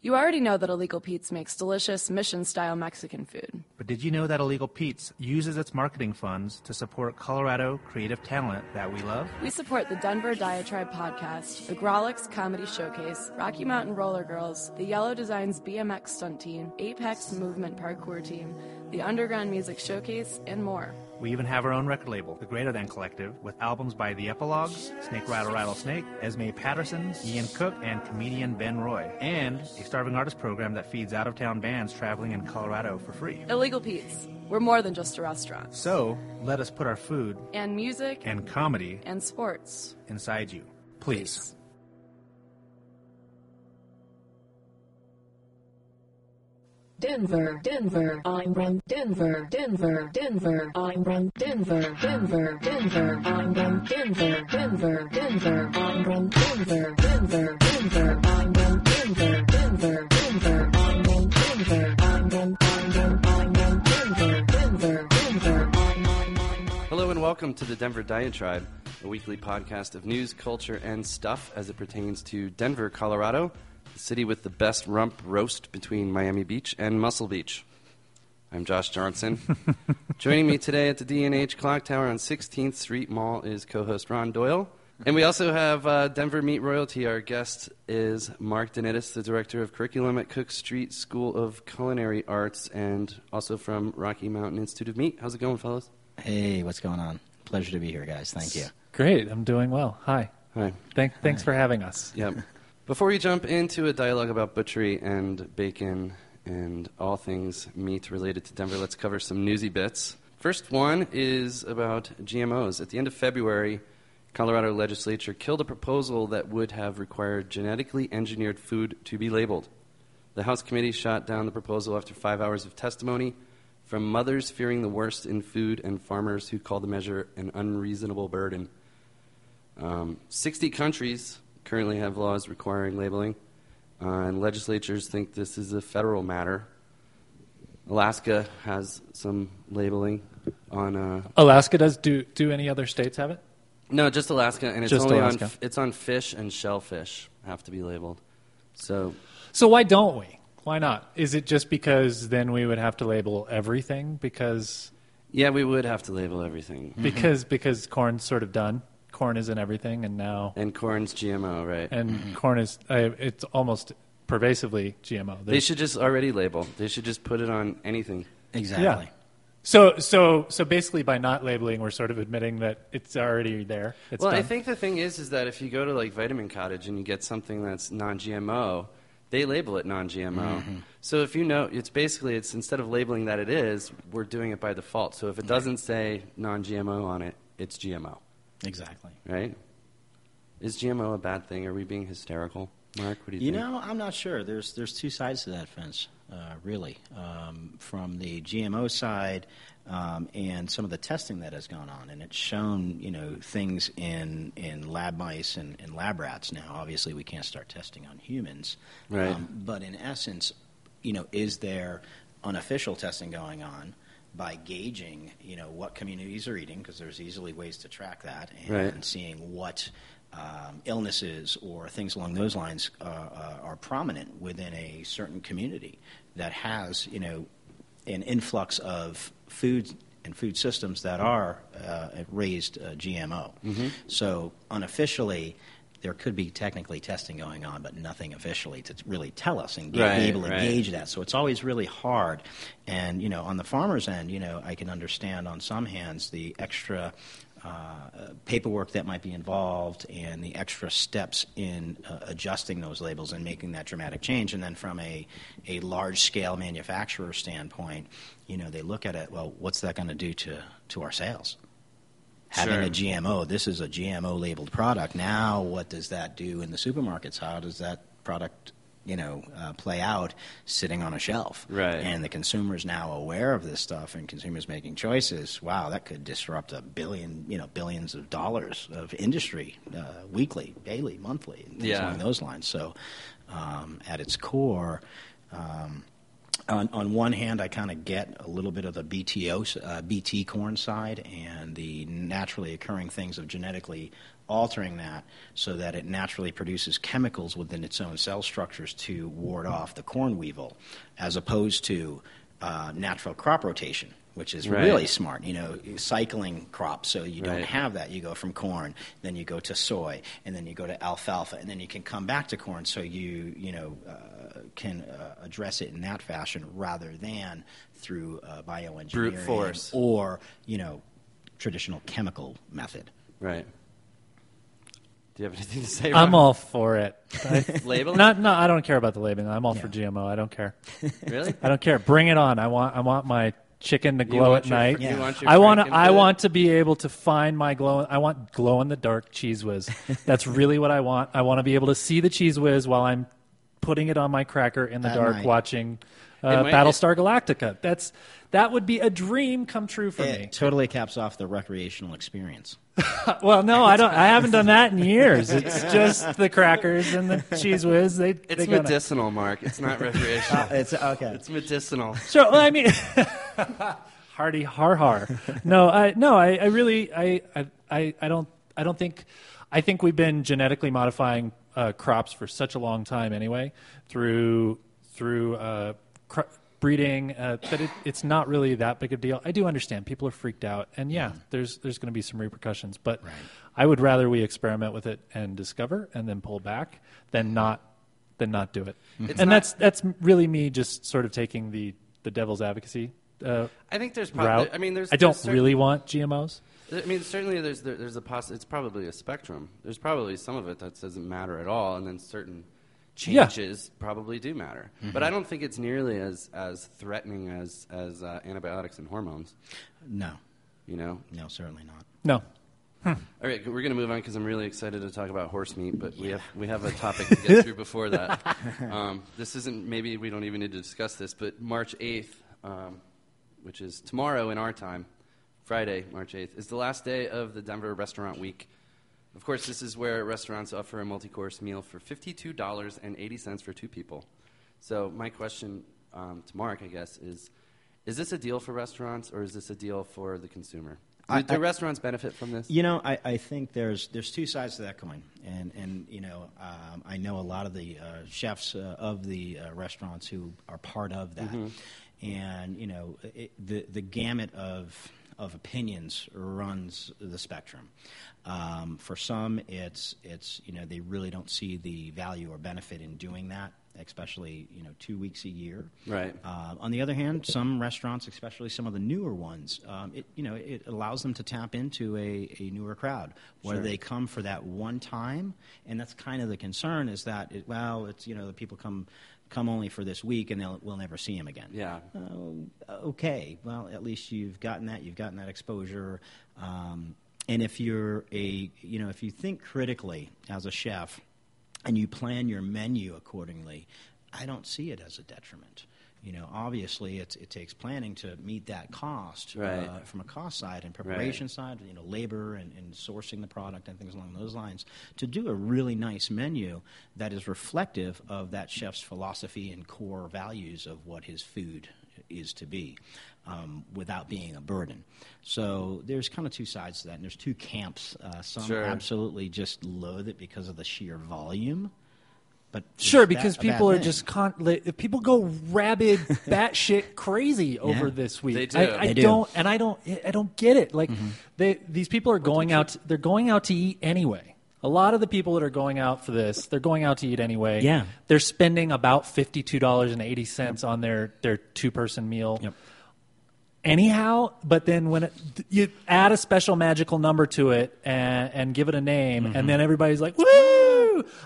You already know that Illegal Pete's makes delicious mission style Mexican food. But did you know that Illegal Pete's uses its marketing funds to support Colorado creative talent that we love? We support the Denver Diatribe podcast, the Grawlix Comedy Showcase, Rocky Mountain Roller Girls, the Yellow Designs BMX Stunt Team, Apex Movement Parkour Team, the Underground Music Showcase, and more. We even have our own record label, the Greater Than Collective, with albums by The Epilogues, Snake Rattle Rattlesnake, Esme Patterson, Ian Cooke, and comedian Ben Roy, and a starving artist program that feeds out of town bands traveling in Colorado for free. Illegal Pete's. We're more than just a restaurant. So, let us put our food And music and comedy and sports. inside you. Please. Denver, Denver, I'm from Denver, Denver, Denver, I'm from Denver, Denver, Denver, I'm from Denver, Denver, Denver, I'm from Denver, Denver, Denver, I'm from Denver, Denver, Denver, I'm from Denver, I'm from, I'm from, I'm Denver, Denver, Denver. Hello and welcome to the Denver Diatribe, a weekly podcast of news, culture, and stuff as it pertains to Denver, Colorado, city with the best rump roast between Miami Beach and Muscle Beach. I'm Josh Johnson. Joining me today at the D&F Clock Tower on 16th Street Mall is co-host Ron Doyle. And we also have uh, Denver Meat Royalty. Our guest is Mark DeNittis, the director of curriculum at Cook Street School of Culinary Arts and also from Rocky Mountain Institute of Meat. How's it going, fellas? Hey, what's going on? Pleasure to be here, guys. Thank you. Great, I'm doing well. Hi. Hi. Thank, thanks for having us. Yep. Before we jump into a dialogue about butchery and bacon and all things meat related to Denver, let's cover some newsy bits. First one is about GMOs. At the end of February, Colorado legislature killed a proposal that would have required genetically engineered food to be labeled. The House committee shot down the proposal after five hours of testimony from mothers fearing the worst in food and farmers who call the measure an unreasonable burden. Um, 60 countries currently have laws requiring labeling, uh, and legislatures think this is a federal matter. Alaska has some labeling on. Uh, Alaska does. Do do any other states have it? no, just Alaska, and it's Just only Alaska. on it's on fish and shellfish have to be labeled. So So why don't we? Why not? Is it just because then we would have to label everything because yeah, we would have to label everything. because because corn's sort of done. Corn is in everything, and now And corn's GMO, right? and corn is uh, it's almost pervasively GMO. they should just already label. They should just put it on anything. Exactly. Yeah. So so so basically, by not labeling, we're sort of admitting that it's already there. It's well, I think the thing is, is that if you go to like Vitamin Cottage and you get something that's non-GMO, they label it non-GMO. Mm-hmm. So if you know, it's basically it's instead of labeling that it is, we're doing it by default. So if it doesn't say non-GMO on it, it's GMO, Exactly. right? Is GMO a bad thing? Are we being hysterical, Mark? What do you, You think? know, I'm not sure. There's there's two sides to that fence, uh, really. Um, from the GMO side, um, and some of the testing that has gone on, and it's shown you know things in in lab mice and, and lab rats. Now, obviously, we can't start testing on humans, Right. Um, but in essence, you know, is there unofficial testing going on? By gauging, you know, what communities are eating, because there's easily ways to track that, and Right. seeing what um, illnesses or things along those lines uh, uh, are prominent within a certain community that has, you know, an influx of food and food systems that are uh, raised uh, GMO. So unofficially, there could be technically testing going on, but nothing officially to really tell us and Right, be able to right. gauge that. So it's always really hard. And you know, on the farmer's end, you know, I can understand on some hands the extra uh, paperwork that might be involved and the extra steps in uh, adjusting those labels and making that dramatic change. And then from a, a large scale manufacturer standpoint, you know, they look at it, well, what's that going to do to, to our sales? Having Sure. a GMO, this is a GMO labeled product. Now, what does that do in the supermarkets? How does that product, you know, uh, play out sitting on a shelf? Right. And the consumer is now aware of this stuff, and consumers making choices. Wow, that could disrupt a billion, you know, billions of dollars of industry uh, weekly, daily, monthly, and things Yeah. along those lines. So, um, at its core. Um, on, on one hand, I kind of get a little bit of the BTO, uh, BT corn side and the naturally occurring things of genetically altering that so that it naturally produces chemicals within its own cell structures to ward off the corn weevil, as opposed to uh, natural crop rotation, which is Right. really smart. You know, cycling crops, so you don't Right. have that. You go from corn, then you go to soy, and then you go to alfalfa, and then you can come back to corn. So you you know uh, can uh, address it in that fashion rather than through uh, bioengineering Brute force. or you know traditional chemical method. Right. Do you have anything to say? I'm Ron? all for it. I, Labeling? not, no, I don't care about the labeling. I'm all for GMO. I don't care. really. I don't care. Bring it on. I want. I want my chicken to glow at your- night. Yeah. want I want. to. I want to be able to find my glow. I want glow in the dark cheese whiz. That's really what I want. I want to be able to see the cheese whiz while I'm putting it on my cracker in the At dark, night. watching uh, It might- Battlestar Galactica. That's that would be a dream come true for It me. totally caps off the recreational experience. Well, no, I don't. I haven't done that in years. It's just the crackers and the cheese whiz. They. It's they gotta- medicinal, Mark. It's not recreational. it's okay. it's medicinal. So well, I mean, hardy har har. No, I no, I, I really, I, I- I, I don't, I don't think, I think we've been genetically modifying uh, crops for such a long time anyway, through through uh, cr- breeding, uh, that it, it's not really that big a deal. I do understand people are freaked out, and yeah, there's there's going to be some repercussions, but I would rather we experiment with it and discover, and then pull back, than not than not do it. It's and not- that's that's really me just sort of taking the the devil's advocacy uh, I think there's route. probably. I mean, there's. I don't there's certain- really want GMOs. I mean, certainly there's there, there's a poss- It's probably a spectrum. There's probably some of it that doesn't matter at all, and then certain Yeah. changes probably do matter. But I don't think it's nearly as as threatening as as uh, antibiotics and hormones. No, You know. no, certainly not. No. All right, we're going to move on because I'm really excited to talk about horse meat, but we have we have a topic to get through before that. Um, this isn't maybe we don't even need to discuss this, but March 8th, um, which is tomorrow in our time, Friday, March 8th, is the last day of the Denver Restaurant Week. Of course, this is where restaurants offer a multi-course meal for fifty-two dollars and eighty cents for two people. So my question um, to Mark, I guess, is: Is this a deal for restaurants, or is this a deal for the consumer? Do, I- do I- restaurants benefit from this? You know, I, I think there's there's two sides to that coin, and and you know, um, I know a lot of the uh, chefs uh, of the uh, restaurants who are part of that, and you know, it, the the gamut of of opinions runs the spectrum. Um, for some, it's it's you know they really don't see the value or benefit in doing that, especially you know two weeks a year. Right. Uh, on the other hand, some restaurants, especially some of the newer ones, um, it you know it allows them to tap into a, a newer crowd, whether Sure. they come for that one time, and that's kind of the concern is that it, well, it's you know the people come come only for this week and they'll we'll never see him again. Yeah. Oh, okay. Well, at least you've gotten that. You've gotten that exposure. Um, and if you're a, you know, if you think critically as a chef, and you plan your menu accordingly, I don't see it as a detriment. You know, obviously, it's, it takes planning to meet that cost Right. uh, from a cost side and preparation side, you know, labor and, and sourcing the product and things along those lines. To do a really nice menu that is reflective of that chef's philosophy and core values of what his food is to be, um, without being a burden. So there's kind of two sides to that, and there's two camps. Uh, some Sure. absolutely just loathe it because of the sheer volume. But Sure, because a bad people are thing? just con- people go rabid, batshit crazy over this week. They do. I, I They do. don't, and I don't, I don't get it. Like, they these people are going out. They're going out to eat anyway. A lot of the people that are going out for this, they're going out to eat anyway. Yeah. they're spending about fifty two dollars and eighty cents on their their two person meal. Yep. anyhow, but then when it, you add a special magical number to it and, and give it a name, Mm-hmm. and then everybody's like, "Woo!"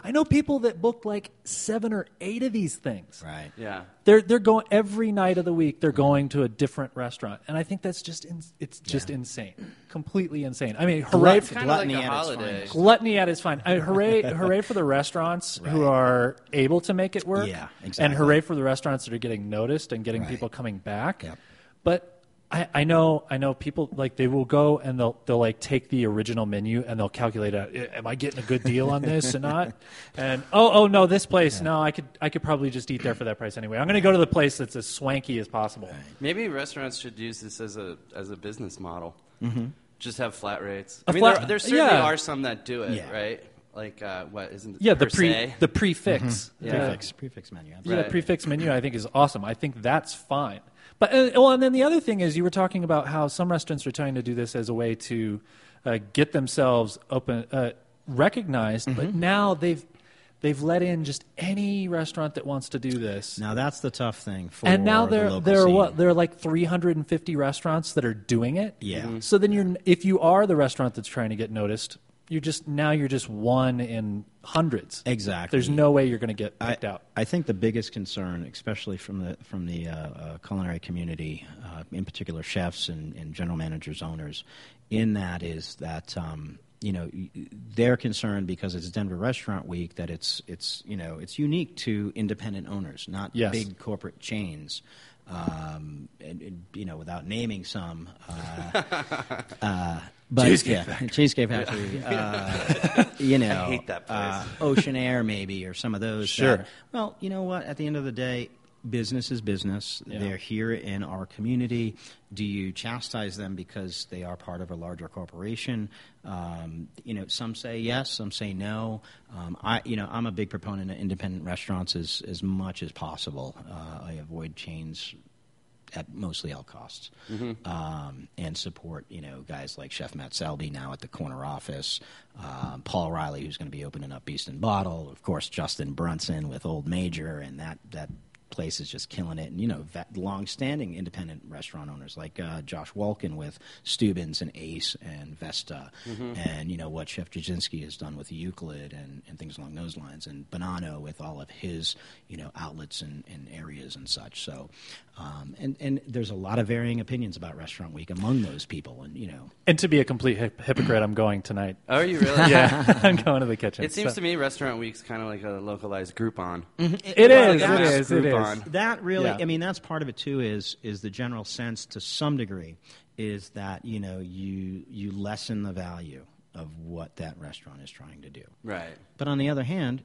I know people that booked like seven or eight of these things. right. Yeah. They're they're going every night of the week. They're going to a different restaurant, and I think that's just in, it's just insane, completely insane. I mean, hooray Glut- for Kind of like Gluttony at its holiday. finest. Gluttony at its fine. I mean, hooray, hooray for the restaurants who are able to make it work. Yeah, exactly. And hooray for the restaurants that are getting noticed and getting Right. people coming back. Yep. But I, I know, I know people like they will go and they'll they'll like take the original menu and they'll calculate out, "Eh, am I getting a good deal on this or not? And oh, oh no, this place, no, I could I could probably just eat there for that price anyway. I'm going to go to the place that's as swanky as possible. Maybe restaurants should use this as a as a business model. Just have flat rates. A I mean, flat- there, there certainly yeah. are some that do it, Yeah. right? Like uh, what isn't Yeah, the pre se? the prix fixe. Yeah. Prix fixe, prefix menu. Yeah, absolutely. the prix fixe menu I think is awesome. I think that's fine. But uh, well, and then the other thing is you were talking about how some restaurants are trying to do this as a way to uh, get themselves open uh, recognized, Mm-hmm. but now they've they've let in just any restaurant that wants to do this. Now that's the tough thing for and now the there local there are scene. what there are like 350 restaurants that are doing it. Yeah. Mhm. So then you're if you are the restaurant that's trying to get noticed, you're just now you're just one in hundreds. Exactly. There's no way you're going to get picked I, out. I think the biggest concern, especially from the from the uh, uh, culinary community, uh, in particular chefs and, and general managers, owners, in that is that um, you know they're concerned because it's Denver Restaurant Week that it's it's you know it's unique to independent owners, not Yes. big corporate chains. Um, and, and, you know, without naming some, uh, uh, but Cheesecake yeah, Cheesecake Factory. Uh, you know, hate that place. Uh, Oceanaire, maybe, or some of those. Sure. that- well, you know what? At the end of the day, business is business. Yeah. They're here in our community. Do you chastise them because they are part of a larger corporation? Um, you know, some say yes, some say no. Um, I, you know, I'm a big proponent of independent restaurants as as much as possible. Uh, I avoid chains at mostly all costs, um, and support you know guys like Chef Matt Selby now at the corner office, um, Paul Reilly who's going to be opening up Beast and Bottle, of course Justin Brunson with Old Major, and that that place is just killing it. And you know, vet, long-standing independent restaurant owners like uh, Josh Wolkon with Steuben's and Ace and Vesta, and you know what Chef Jasinski has done with Euclid and, and things along those lines, and Bonanno with all of his you know outlets and, and areas and such. So, um, and and there's a lot of varying opinions about Restaurant Week among those people, and you know, And to be a complete hip- hypocrite, I'm going tonight. Oh, are you really? Yeah, I'm going to the kitchen. It seems So- to me Restaurant Week's kind of like a localized Groupon. It Well, is. like a It mass is. It is. That really, Yeah. I mean, that's part of it too. Is is the general sense to some degree is that you know you you lessen the value of what that restaurant is trying to do. Right. But on the other hand,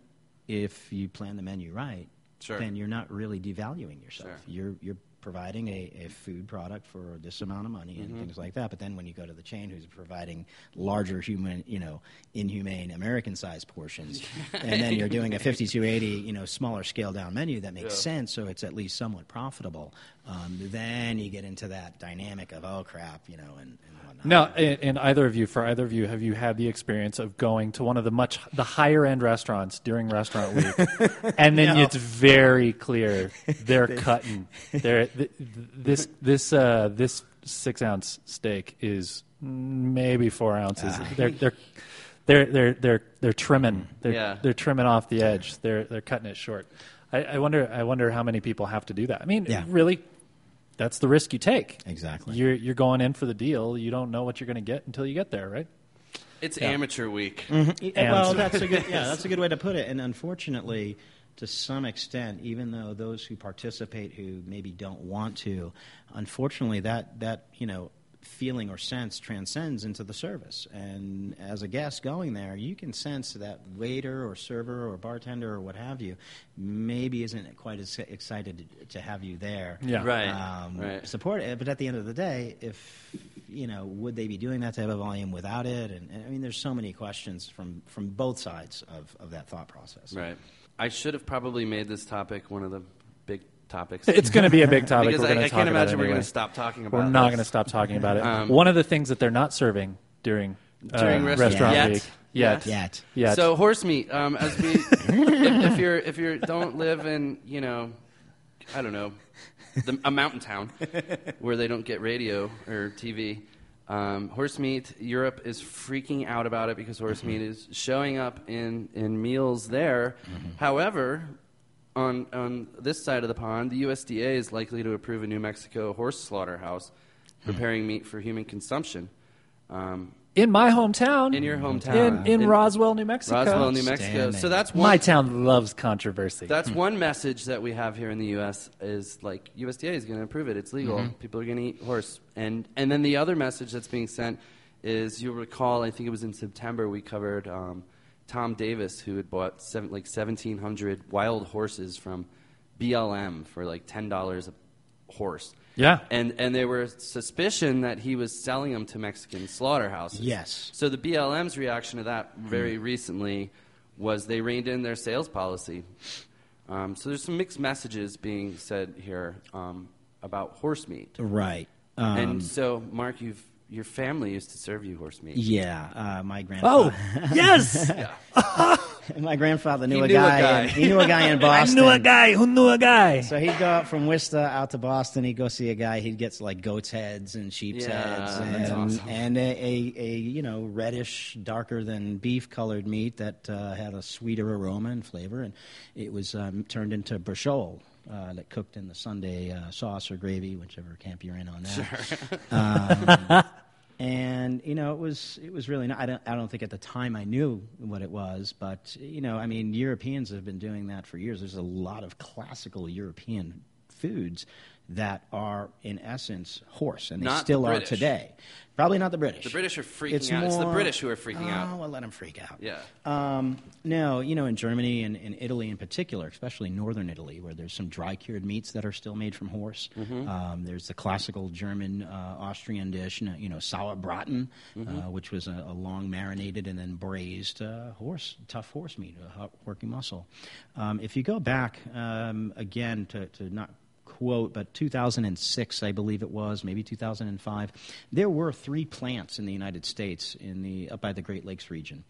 if you plan the menu right, Sure. then you're not really devaluing yourself. Sure. You're you're providing a, a food product for this amount of money and things like that. But then when you go to the chain who's providing larger human, you know, inhumane American sized portions, and then you're doing a 5280, you know, smaller scale down menu that makes Yeah. sense, so it's at least somewhat profitable. Um, then you get into that dynamic of oh crap, you know, and, and whatnot. Now, and, and either of you, for either of you, have you had the experience of going to one of the much the higher end restaurants during restaurant week, and then No. it's very clear they're cutting. They're th- th- this this uh, this six ounce steak is maybe four ounces. Ah. They're they're. They're they're they're they're trimming. They're Yeah. they're trimming off the edge. They're they're cutting it short. I, I wonder I wonder how many people have to do that. I mean, Yeah. really, that's the risk you take. Exactly. You're you're going in for the deal. You don't know what you're going to get until you get there, right? It's Yeah. amateur week. Yeah, well, that's a good yeah, that's a good way to put it. And unfortunately, to some extent, even though those who participate who maybe don't want to, unfortunately, that that you know feeling or sense transcends into the service. And as a guest going there, you can sense that waiter or server or bartender or what have you maybe isn't quite as excited to, to have you there. Yeah. Right. Um, right. support it. But at the end of the day, if you know, would they be doing that type of volume without it? And, and I mean, there's so many questions from from both sides of, of that thought process. Right. I should have probably made this topic one of the big topics. It's going to be a big topic. because we're I, I talk can't about imagine we're going to stop talking about. We're not going to stop talking about it. Um, One of the things that they're not serving during uh, During restaurant- restaurant Yet. week yet, Yet. yet. So horse meat. Um, as we, if, if you're if you don't live in you know, I don't know, the, a mountain town where they don't get radio or TV. Um, horse meat. Europe is freaking out about it because horse meat is showing up in, in meals there. However, on on this side of the pond, the USDA is likely to approve a New Mexico horse slaughterhouse preparing meat for human consumption. Um, in my hometown, in your hometown, in, in, Roswell, New Mexico, Roswell, New Mexico. Outstanding. So that's one. my town loves controversy. That's one message that we have here in the U.S. is like USDA is going to approve it. It's legal. Mm-hmm. People are going to eat horse. And and then the other message that's being sent is you'll recall. I think it was in September we covered um, Tom Davis who had bought seven, like seventeen hundred wild horses from BLM for like ten dollars a horse. Yeah. And and there were suspicion that he was selling them to Mexican slaughterhouses. Yes. So the BLM's reaction to that Hmm. very recently was they reined in their sales policy. Um, so there's some mixed messages being said here um, about horse meat. Right. Um, and so, Mark, you've your family used to serve you horse meat. yeah, uh, my grandfather. Oh, yes. my grandfather knew, He a, knew a guy. guy. in- he knew a guy in Boston. I knew a guy who knew a guy. So he'd go out from Worcester out to Boston. He'd go see a guy. He'd get like goat's heads and sheep's Yeah, heads, that's and, awesome. and a, a, a you know reddish, darker than beef colored meat that uh, had a sweeter aroma and flavor, and it was um, turned into braciole. Uh, that cooked in the Sunday uh, sauce or gravy, whichever camp you're in on that. Um, and you know, it was it was really. Not, I don't I don't think at the time I knew what it was, but you know, I mean, Europeans have been doing that for years. There's a lot of classical European foods that are in essence horse, and they Not the still are today. Probably not the British. The British are freaking It's out. It's the British who are freaking oh, out. well, let them freak out. Yeah. Um, no, you know, in Germany and in Italy in particular, especially northern Italy, where there's some dry cured meats that are still made from horse. Mm-hmm. Um, there's the classical German, uh, Austrian dish, you know, sauerbraten, Mm-hmm. uh, which was a, a long marinated and then braised uh, horse, tough horse meat, working muscle. Um, if you go back um, again to, to not quote, but 2006, I believe it was, maybe 2005, there were three plants in the United States in the up by the Great Lakes region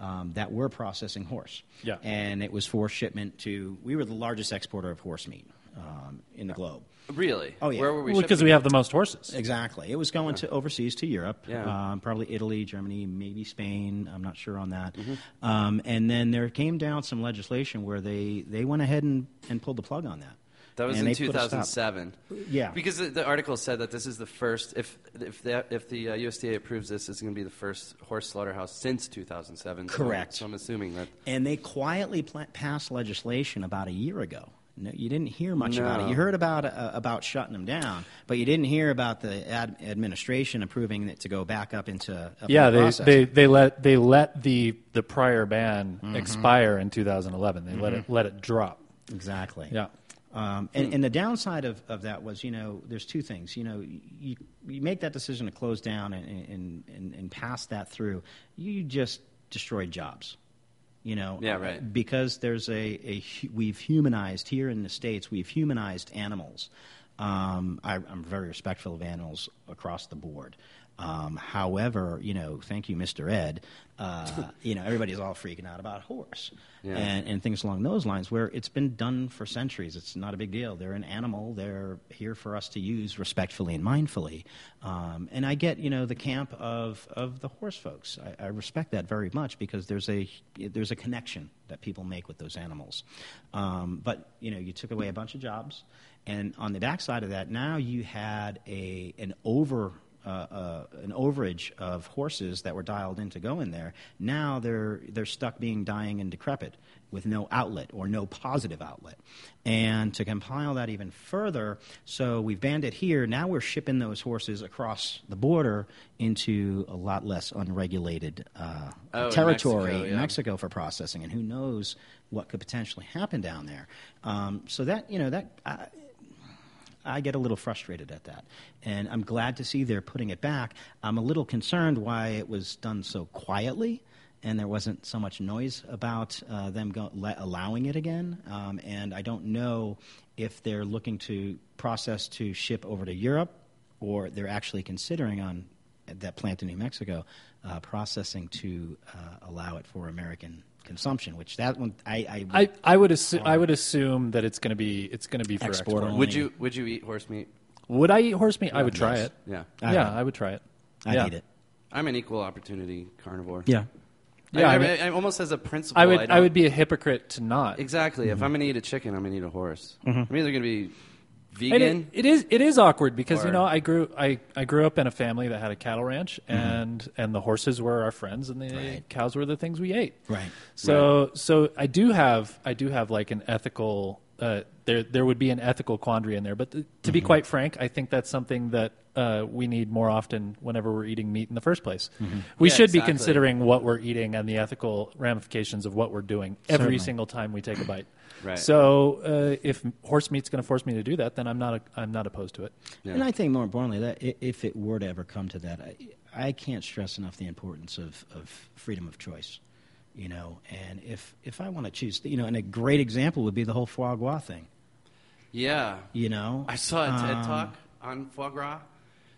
um, that were processing horse. Yeah. and it was for shipment to. We were the largest exporter of horse meat um, in the globe. Really? Oh, yeah. Where were we? Well, because shipping we have the most horses. Exactly. It was going to overseas to Europe, Yeah. um, probably Italy, Germany, maybe Spain. I'm not sure on that. Mm-hmm. Um, and then there came down some legislation where they, they went ahead and, and pulled the plug on that. That was And in they put a stop. 2007. Yeah. Because the, the article said that this is the first, if if the, if the uh, USDA approves this, it's going to be the first horse slaughterhouse since 2007. So- Correct. So, I'm assuming that. And they quietly pla- passed legislation about a year ago. No, you didn't hear much about it. You heard about uh, about shutting them down, but you didn't hear about the ad- administration approving it to go back up into up Yeah, into they, process. they they let they let the the prior ban Mm-hmm. expire in 2011. They let it let it drop. exactly. Yeah. Um, and, and the downside of, of that was, you know, there's two things. You know, you, you make that decision to close down and, and, and, and pass that through, you just destroy jobs. You know, Yeah, right. Because there's a, a we've humanized here in the states. We've humanized animals. Um, I, I'm very respectful of animals across the board. Um, however, you know, thank you, Mr. Ed. Uh, you know, everybody's all freaking out about horse Yeah. and, and things along those lines, where it's been done for centuries. It's not a big deal. They're an animal. They're here for us to use respectfully and mindfully. Um, and I get, you know, the camp of, of the horse folks. I, I respect that very much because there's a there's a connection that people make with those animals. Um, but you know, you took away a bunch of jobs, and on the backside of that, now you had a an over uh, uh, an overage of horses that were dialed in to go in there. Now they're they're stuck being dying and decrepit with no outlet or no positive outlet. And to compile that even further, so we've banned it here. Now we're shipping those horses across the border into a lot less unregulated uh, Oh, in territory Mexico, in yeah. Mexico for processing, and who knows what could potentially happen down there. Um, so that you know that. I, I get a little frustrated at that. And I'm glad to see they're putting it back. I'm a little concerned why it was done so quietly and there wasn't so much noise about uh, them go- le- allowing it again. Um, and I don't know if they're looking to process to ship over to Europe or they're actually considering on that plant in New Mexico uh, processing to uh, allow it for American consumption, which that one I, I, I, I would assume I would assume that it's going to be it's going to be for Export export. only. Would you would you eat horse meat? Would I eat horse meat? I would try yes. it. Yeah. I yeah, would. I would try it. I yeah. eat it. I'm an equal opportunity carnivore. Yeah. Yeah, I, I I, mean- I- almost as a principle. I would don't- I would be a hypocrite to not. exactly. Mm-hmm. If I'm going to eat a chicken, I'm going to eat a horse. I'm either going to be And vegan. it, it is it is awkward because Or- you know I grew I, I grew up in a family that had a cattle ranch Mm-hmm. and and the horses were our friends and the Right. cows were the things we ate. Right. So so I do have I do have like an ethical uh, there there would be an ethical quandary in there. But th- to be quite frank, I think that's something that uh, we need more often whenever we're eating meat in the first place. We Yeah, should be considering what we're eating and the ethical ramifications of what we're doing every Certainly. single time we take a bite. Right. So uh, if horse meat's going to force me to do that, then I'm not a, I'm not opposed to it. Yeah. And I think more importantly, that if it were to ever come to that, I, I can't stress enough the importance of, of freedom of choice. You know, and if if I want to choose, you know, and a great example would be the whole foie gras thing. Yeah. You know, I saw a TED Um, talk on foie gras.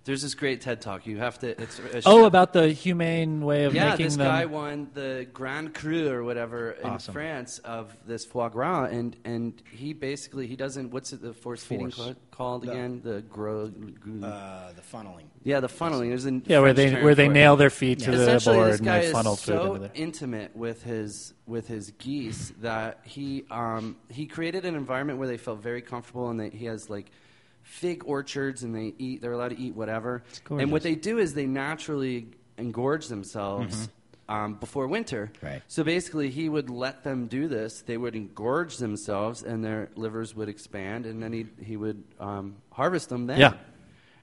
There's this great TED talk. You have to. It's a Oh, chef- about the humane way of yeah. making This them. guy won the Grand Cru or whatever in Awesome. France of this foie gras, and and he basically he doesn't. What's it? The force feeding Force. called, called The- again? The gro. uh, the funneling. yeah, the funneling. There's a yeah, where they where they for it. nail their feet to the board and guy they is funnel food so into there. intimate with his with his geese that he um, he created an environment where they felt very comfortable, and that he has like fig orchards, and they eat. They're allowed to eat whatever. And what they do is they naturally engorge themselves. Um, before winter, Right. So basically, he would let them do this. They would engorge themselves, and their livers would expand, and then he he would um, harvest them then. Yeah.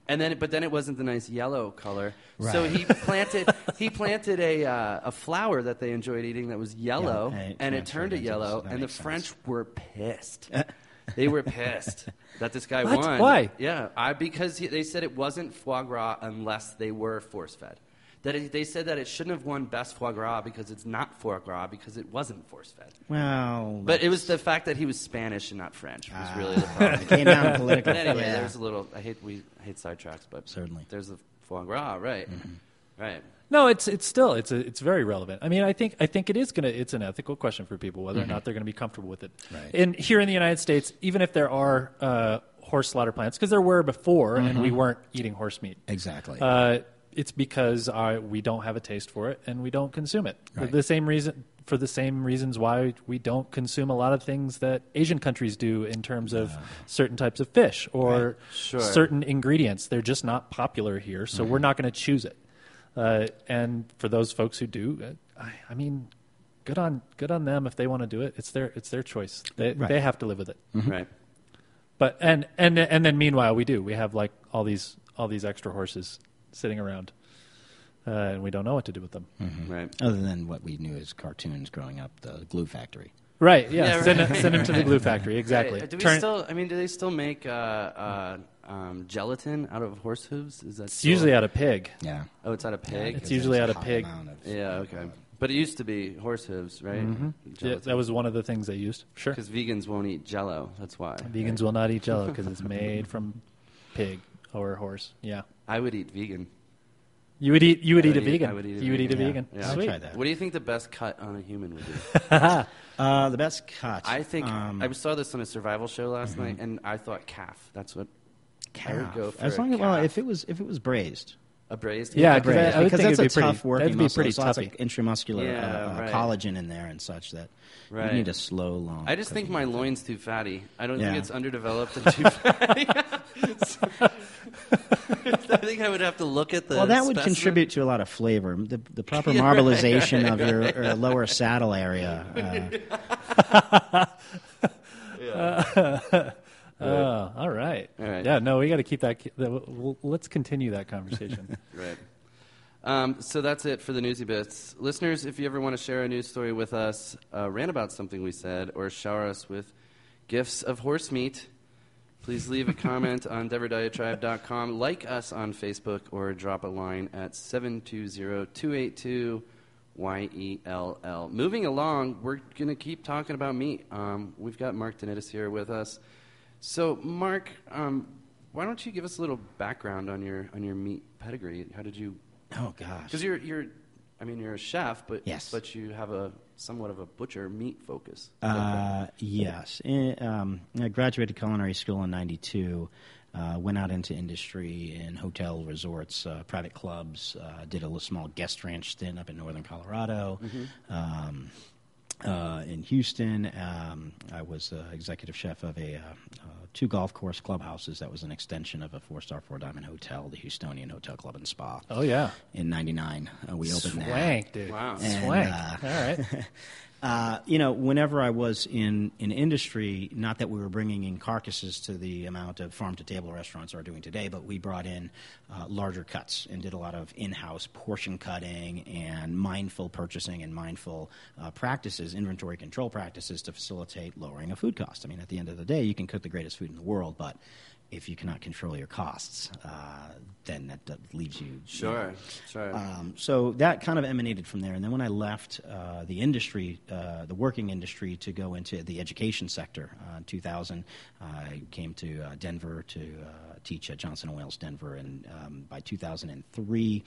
And then, but then it wasn't the nice yellow color. Right. So he planted he planted a uh, a flower that they enjoyed eating that was yellow, Yeah, and it and it turned it yellow, that and the makes French were pissed. they were pissed that this guy What? won. Why? Yeah, I because he, they said it wasn't foie gras unless they were force fed. That it, they said that it shouldn't have won best foie gras because it's not foie gras because it wasn't force fed. Well, But it was the fact that he was Spanish and not French was ah, really the problem. it came down to political. But anyway, yeah. there's a little. I hate we I hate sidetracks, but Certainly. there's the foie gras, right? Mm-hmm. Right. No, it's it's still it's a, it's very relevant. I mean, I think I think it is gonna it's an ethical question for people whether or not they're going to be comfortable with it. Right. And here in the United States, even if there are uh, horse slaughter plants, because there were before, and we weren't eating horse meat. exactly. Uh, it's because uh, we don't have a taste for it and we don't consume it. For Right. the same reason, for the same reasons why we don't consume a lot of things that Asian countries do in terms of certain types of fish or Sure. certain ingredients. They're just not popular here, so we're not going to choose it. Uh, and for those folks who do, uh, I, I mean, good on good on them if they want to do it. It's their it's their choice. They Right. they have to live with it. Right. But and and and then meanwhile we do. We have like all these all these extra horses sitting around, uh, and we don't know what to do with them. Right. Other than what we knew as cartoons growing up, the glue factory. Right? Yeah. Yeah, send, right. it- send them to the glue factory. Exactly. Right. Do we Turn- still? I mean, do they still make uh, uh, um, gelatin out of horse hooves? Is that it's still- usually out of pig. Yeah. Oh, it's out of pig. It's usually There's out of pig. of- yeah. Okay. But it used to be horse hooves, right? Yeah, that was one of the things they used. Sure. because vegans won't eat Jello. That's why. Vegans will not eat Jello because it's made from pig or horse. Yeah. I would eat vegan. You would eat. You would I eat a vegan. I would eat a you would eat a vegan. vegan. Yeah. I'll Sweet. try that. What do you think the best cut on a human would be? Uh, the best cut. I think um, I saw this on a survival show last night, and I thought calf. That's what I would go for. As a long as well, calf. if it was if it was braised. a braised. Yeah, calf? 'cause I- Braised, I would because think that's it'd a be pretty- tough working that'd be muscle. pretty There's lots of toughy. intramuscular Yeah, uh, uh, right. collagen in there and such that Right. you need a slow, long. I just think my method. loin's too fatty. I don't Yeah. think it's underdeveloped and too fatty. I think I would have to look at the. Well, that would specimen. contribute to a lot of flavor. The, the proper Yeah, right, marbleization right, of your uh, lower saddle area. Uh, Oh, all right. All right. Yeah. No, we got to keep that. we'll- let's continue that conversation. Right. Um, so that's it for the newsy bits. Listeners, if you ever want to share a news story with us, uh, rant about something we said, or shower us with gifts of horse meat, please leave a comment on DenverDiatribe.com, like us on Facebook, or drop a line at 720-282-YELL. E Moving along, we're going to keep talking about meat. Um, we've got Mark DeNittis here with us. So, Mark, um, why don't you give us a little background on your on your meat pedigree? How did you? oh gosh. Because you're you're, I mean, you're a chef, but Yes. but you have a somewhat of a butcher meat focus. Uh, yes. Eh, um, I graduated culinary school in '92. Uh, went out into industry in hotel resorts, uh, private clubs. Uh, did a little small guest ranch stint up in northern Colorado. Um, uh, in Houston, um, I was uh, executive chef of a uh, uh, two golf course clubhouses that was an extension of a four star, four diamond hotel, the Houstonian Hotel Club and Spa. Oh yeah, In '99, uh, we opened that. swank, dude. Wow. And, Swank. uh, All right. Uh, you know, whenever I was in, in industry, not that we were bringing in carcasses to the amount of farm to table restaurants are doing today, but we brought in uh, larger cuts and did a lot of in house portion cutting and mindful purchasing and mindful uh, practices, inventory control practices to facilitate lowering of food cost. I mean, at the end of the day, you can cook the greatest food in the world, but if you cannot control your costs, uh, then that, that leaves you you know, Sure, sure. um, so that kind of emanated from there. And then when I left uh, the industry, uh, the working industry, to go into the education sector uh, in 2000, I came to uh, Denver to uh, teach at Johnson & Wales Denver. And um, by 2003,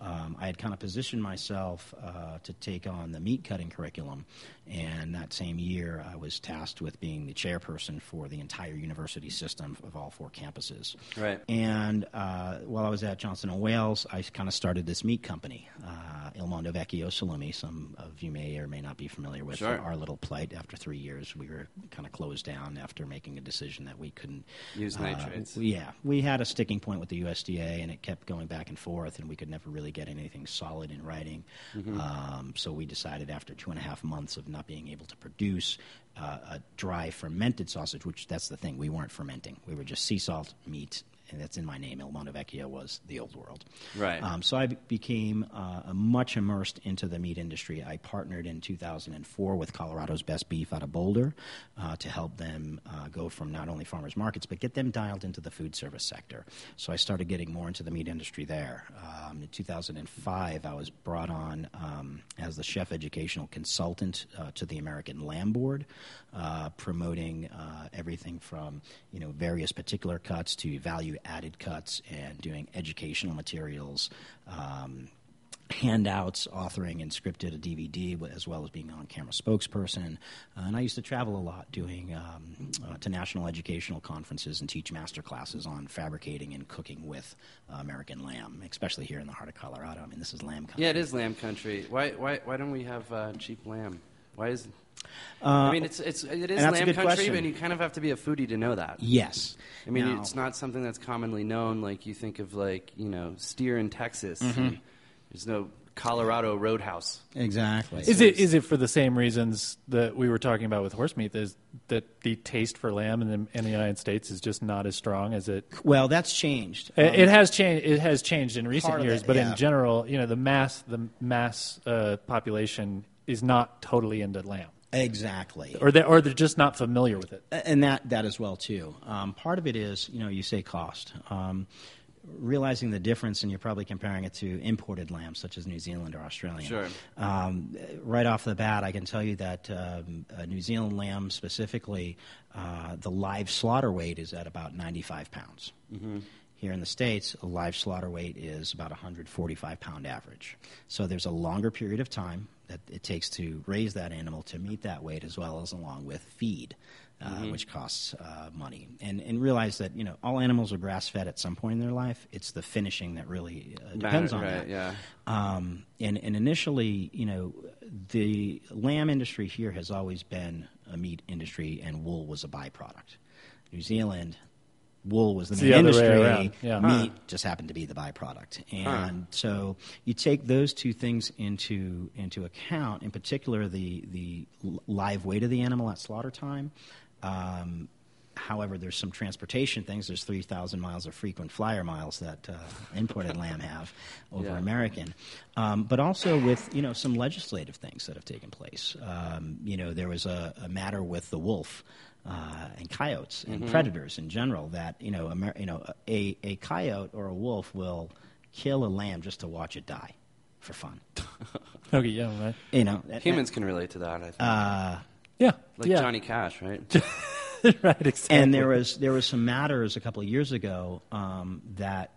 um, I had kind of positioned myself uh, to take on the meat cutting curriculum. And that same year, I was tasked with being the chairperson for the entire university system of all four campuses. Right. And uh, while I was at Johnson and Wales, I kind of started this meat company, uh, Il Mondo Vecchio Salumi. Some of you may or may not be familiar with Sure. our little plight. After three years, we were kind of closed down after making a decision that we couldn't Use uh, nitrates. yeah, we had a sticking point with the USDA, and it kept going back and forth, and we could never really get anything solid in writing. Mm-hmm. Um, so we decided after two and a half months of not being able to produce uh, a dry fermented sausage, which that's the thing, we weren't fermenting. We were just sea salt meat, that's in my name. Il Mondo Vecchio was the old world. Right. Um, so I became uh, much immersed into the meat industry. I partnered in 2004 with Colorado's Best Beef out of Boulder uh, to help them uh, go from not only farmers markets but get them dialed into the food service sector. So I started getting more into the meat industry there. Um, in 2005, I was brought on um, as the chef educational consultant uh, to the American Lamb Board, uh, promoting uh, everything from you know various particular cuts to value added cuts and doing educational materials. Um, handouts, authoring and scripted a DVD, as well as being on-camera spokesperson. Uh, and I used to travel a lot, doing um, uh, to national educational conferences and teach master classes on fabricating and cooking with uh, American lamb, especially here in the heart of Colorado. I mean, this is lamb country. Yeah, it is lamb country. Why, why, why don't we have uh, cheap lamb? Why is? Uh, I mean, it's it's it is and that's a lamb country, question. but you kind of have to be a foodie to know that. Yes. I mean, Now- it's not something that's commonly known. Like you think of like you know steer in Texas. Mm-hmm. There's no Colorado Roadhouse. Exactly. Is it is it for the same reasons that we were talking about with horse meat? Is that the taste for lamb in the, in the United States is just not as strong as it? well, that's changed. It, Um, it has changed. It has changed in recent years, it, but yeah. in general, you know, the mass the mass uh, population is not totally into lamb, exactly. or they or they're just not familiar with it. and that that as well too. Um, part of it is you know you say cost. Um, realizing the difference, and you're probably comparing it to imported lambs such as New Zealand or Australian. Sure. Um, right off the bat, I can tell you that um, a New Zealand lamb specifically, uh, the live slaughter weight is at about 95 pounds. Here in the States, a live slaughter weight is about 145 pound average. So there's a longer period of time that it takes to raise that animal to meet that weight, as well as along with feed, uh, which costs uh, money. And, and realize that you know all animals are grass fed at some point in their life. It's the finishing that really uh, depends on right, that. yeah. Um, and, and initially, you know, the lamb industry here has always been a meat industry, and wool was a byproduct. New Zealand, wool was the It's main the industry. yeah. Meat just happened to be the byproduct. And so you take those two things into into account. In particular, the the live weight of the animal at slaughter time. Um, However, there's some transportation things. There's 3,000 miles of frequent flyer miles that uh, imported lamb have over Yeah. American, um, but also with you know some legislative things that have taken place. Um, you know, there was a, a matter with the wolf uh, and coyotes and predators in general. That you know, Amer- you know, a, a coyote or a wolf will kill a lamb just to watch it die for fun. Okay, yeah, right. You know, that- Humans can relate to that. I think. Uh, yeah, like yeah. Johnny Cash, right? right, exactly. And there was there was some matters a couple of years ago um, that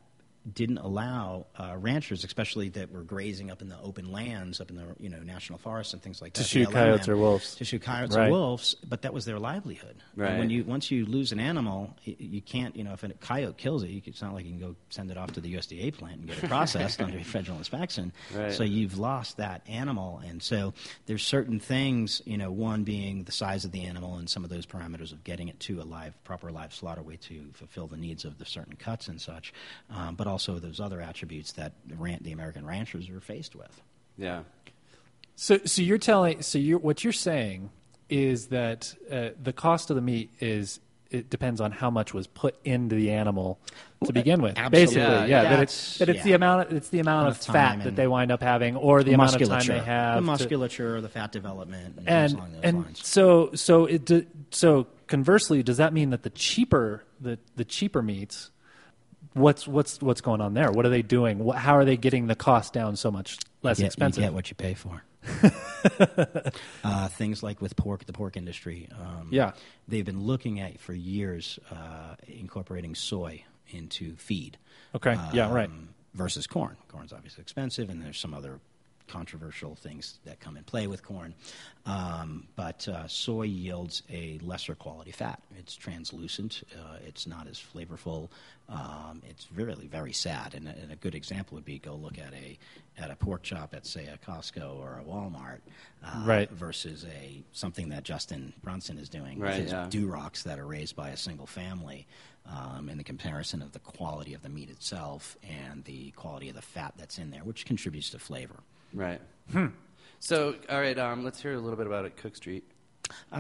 didn't allow uh, ranchers, especially that were grazing up in the open lands, up in the you know national forests and things like To that, the shoot LM coyotes land, or wolves. to shoot coyotes Right. or wolves. But that was their livelihood. And Right. when you once you lose an animal, you can't you know if a coyote kills it, you, it's not like you can go send it off to the USDA plant and get it processed under federal inspection. Right. So you've lost that animal, and so there's certain things. You know, one being the size of the animal and some of those parameters of getting it to a live, proper live slaughter way to fulfill the needs of the certain cuts and such, um, but also those other attributes that the, ran- the American ranchers are faced with. Yeah. So, so you're telling, so you're, what you're saying is that uh, the cost of the meat is it depends on how much was put into the animal to begin with. absolutely. Basically, Yeah, yeah, yeah. that it's that it's Yeah. the amount of, it's the amount of Amount of fat that they wind up having, or the amount of time they have. the to- musculature, the fat development, and, and along those and lines. so so it so conversely, does that mean that the cheaper the the cheaper meats? What's what's what's going on there? What are they doing? What, how are they getting the cost down so much less you get, expensive? You get what you pay for. uh, things like with pork, the pork industry. Um, Yeah. they've been looking at for years uh, incorporating soy into feed. Okay, yeah, right. um, Versus corn. Corn's obviously expensive, and there's some other controversial things that come in play with corn. Um, but uh, soy yields a lesser quality fat. It's translucent. Uh, it's not as flavorful. Um, it's really very sad. And, a- and a good example would be go look at a at a pork chop at say a Costco or a Walmart, uh, Right. Versus a something that Justin Brunson is doing Right, with his yeah. Durocs that are raised by a single family. Um, and the comparison of the quality of the meat itself and the quality of the fat that's in there, which contributes to flavor. Right. Hmm. So, all right, um, let's hear a little bit about it, Cook Street,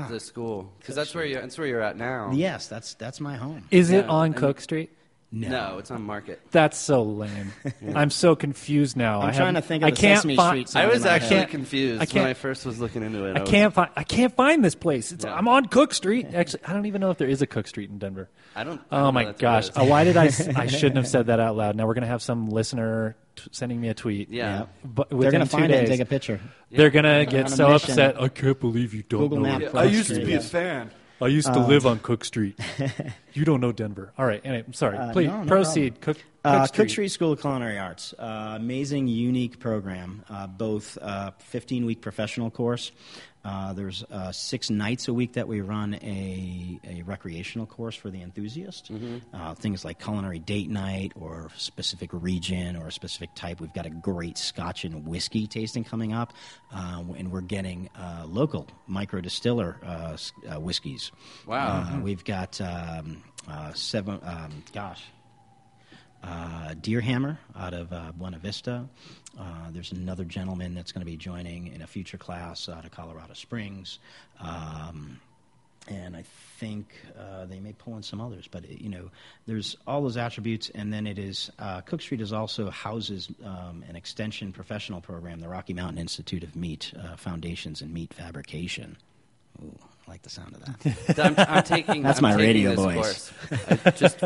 the school, because that's where you that's where you're at now. Yes, that's that's my home. Is it Yeah, on and- Cook Street? No, it's on Market. That's so lame. I'm so confused now. I'm I trying to haven't- think of I the can't Sesame fi- Street song I in was my actually head. confused I when can't- I first was looking into it. I was- can't find. I can't find this place. It's, Yeah. I'm on Cook Street. Actually, I don't even know if there is a Cook Street in Denver. I don't. I Oh don't my know that gosh! there Uh, why did I? s- I shouldn't have said that out loud. Now we're gonna have some listener t- sending me a tweet. Yeah. But They're within going to two find it and days, take a picture. they're gonna get On a so mission. upset. I can't believe you don't Google know. Map it." Cook I used to Street. be a fan. I used to live on Cook Street. you don't know Denver. All right. Anyway, I'm sorry. Please Uh, no, no proceed. Cook. Cook, Uh, Street. Cook Street School of Culinary Arts, uh, amazing, unique program. Uh, both uh, 15 week professional course. Uh, there's uh, six nights a week that we run a, a recreational course for the enthusiast. Uh, things like culinary date night or specific region or a specific type. We've got a great Scotch and whiskey tasting coming up, uh, and we're getting uh, local micro distiller uh, uh, whiskeys. Wow. Uh, we've got um, uh, seven. Um, gosh uh, Deerhammer out of uh, Buena Vista. Uh, there's another gentleman that's going to be joining in a future class out of Colorado Springs. Um, and I think uh, they may pull in some others, but you know, there's all those attributes, and then it is uh, Cook Street is also houses um, an extension professional program, the Rocky Mountain Institute of Meat uh, Foundations and Meat Fabrication. Ooh, I like the sound of that. I'm, I'm taking. That's I'm my taking radio voice. Just,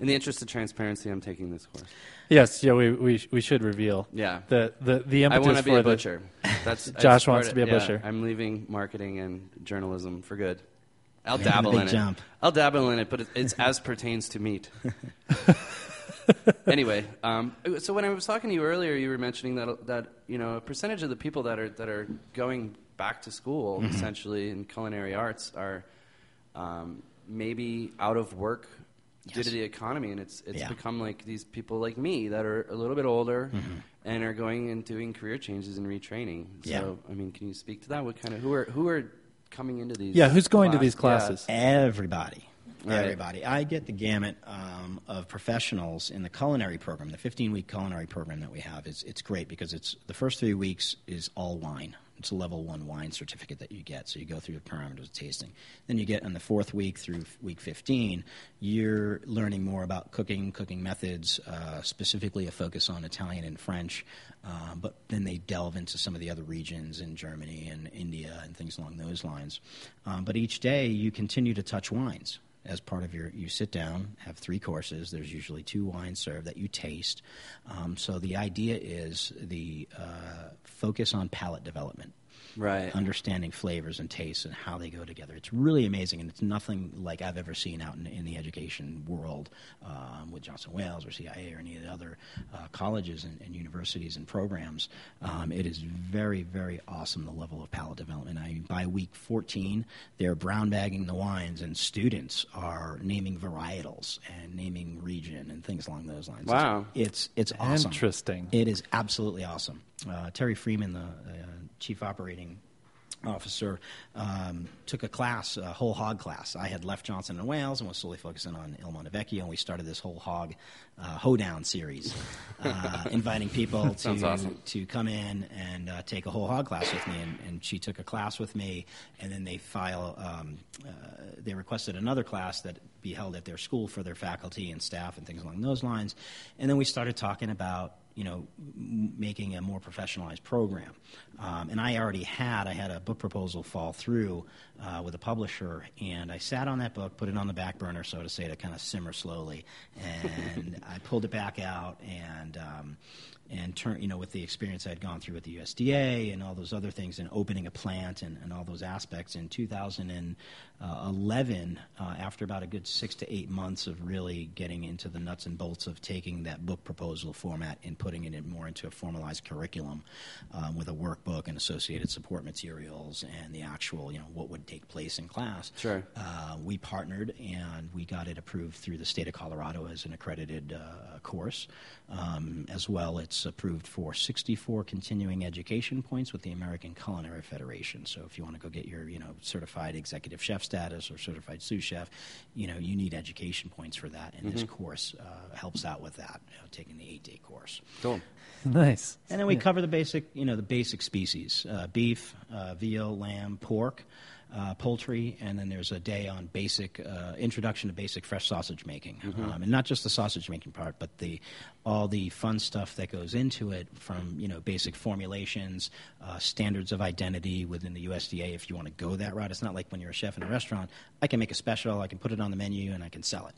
in the interest of transparency, I'm taking this course. Yes. Yeah. We we, we should reveal. Yeah. The the the I want to be a the- butcher. That's Josh wants to be a yeah, butcher. I'm leaving marketing and journalism for good. I'll Making the dabble in jump. it. I'll dabble in it, but it, it's as pertains to meat. anyway, um, so when I was talking to you earlier, you were mentioning that that you know a percentage of the people that are that are going back to school Mm-hmm. essentially in culinary arts are um, maybe out of work due to the economy, and it's it's Yeah. become like these people like me that are a little bit older Mm-hmm. and are going and doing career changes and retraining. Yeah. So, I mean, can you speak to that? What kind of who are who are coming into these? Yeah. Who's going to class- these yeah. classes? Everybody. Right. Everybody. I get the gamut um, of professionals in the culinary program. The 15 week culinary program that we have is it's great because it's the first three weeks is all wine. It's a level one wine certificate that you get. So you go through the parameters of tasting. Then you get on the fourth week through week 15, you're learning more about cooking, cooking methods, uh, specifically a focus on Italian and French. Um, but then they delve into some of the other regions in Germany and India and things along those lines. Um, but each day you continue to touch wines as part of your. You sit down, have three courses. There's usually two wines served that you taste. Um, so the idea is the uh, focus on palate development. Right. understanding flavors and tastes and how they go together. It's really amazing, and it's nothing like I've ever seen out in, in the education world um, with Johnson Wales or CIA or any of the other uh, colleges and, and universities and programs. Um, it is very, very awesome the level of palate development. I mean, by week 14, they're brown bagging the wines, and students are naming varietals and naming region and things along those lines. Wow. It's it's awesome. Interesting. It is absolutely awesome. Uh, Terry Freeman, the uh, chief operating officer, um, took a class, a whole hog class. I had left Johnson and Wales and was solely focusing on Il and we started this whole hog uh, hoedown series, uh, inviting people to awesome. to come in and uh, take a whole hog class with me. And, and she took a class with me, and then they file. Um, uh, they requested another class that be held at their school for their faculty and staff and things along those lines. And then we started talking about you know making a more professionalized program. Um, and I already had I had a book proposal fall through uh, with a publisher, and I sat on that book, put it on the back burner, so to say, to kind of simmer slowly, and I pulled it back out and. Um, and turn, you know, with the experience I'd gone through with the USDA and all those other things, and opening a plant and, and all those aspects in 2011, uh, after about a good six to eight months of really getting into the nuts and bolts of taking that book proposal format and putting it in more into a formalized curriculum um, with a workbook and associated support materials and the actual, you know, what would take place in class. Sure. Uh, we partnered and we got it approved through the state of Colorado as an accredited uh, course. Um, as well, it's approved for 64 continuing education points with the American Culinary Federation. So if you want to go get your, you know, certified executive chef status or certified sous chef, you know, you need education points for that, and this course uh, helps out with that. You know, taking the eight-day course. Cool. Nice. And then we cover the basic, you know, the basic species: uh, beef, uh, veal, lamb, pork, uh, poultry, and then there's a day on basic uh, introduction to basic fresh sausage making, um, and not just the sausage making part, but the all the fun stuff that goes into it, from you know basic formulations, uh, standards of identity within the USDA. If you want to go that route, it's not like when you're a chef in a restaurant. I can make a special, I can put it on the menu, and I can sell it.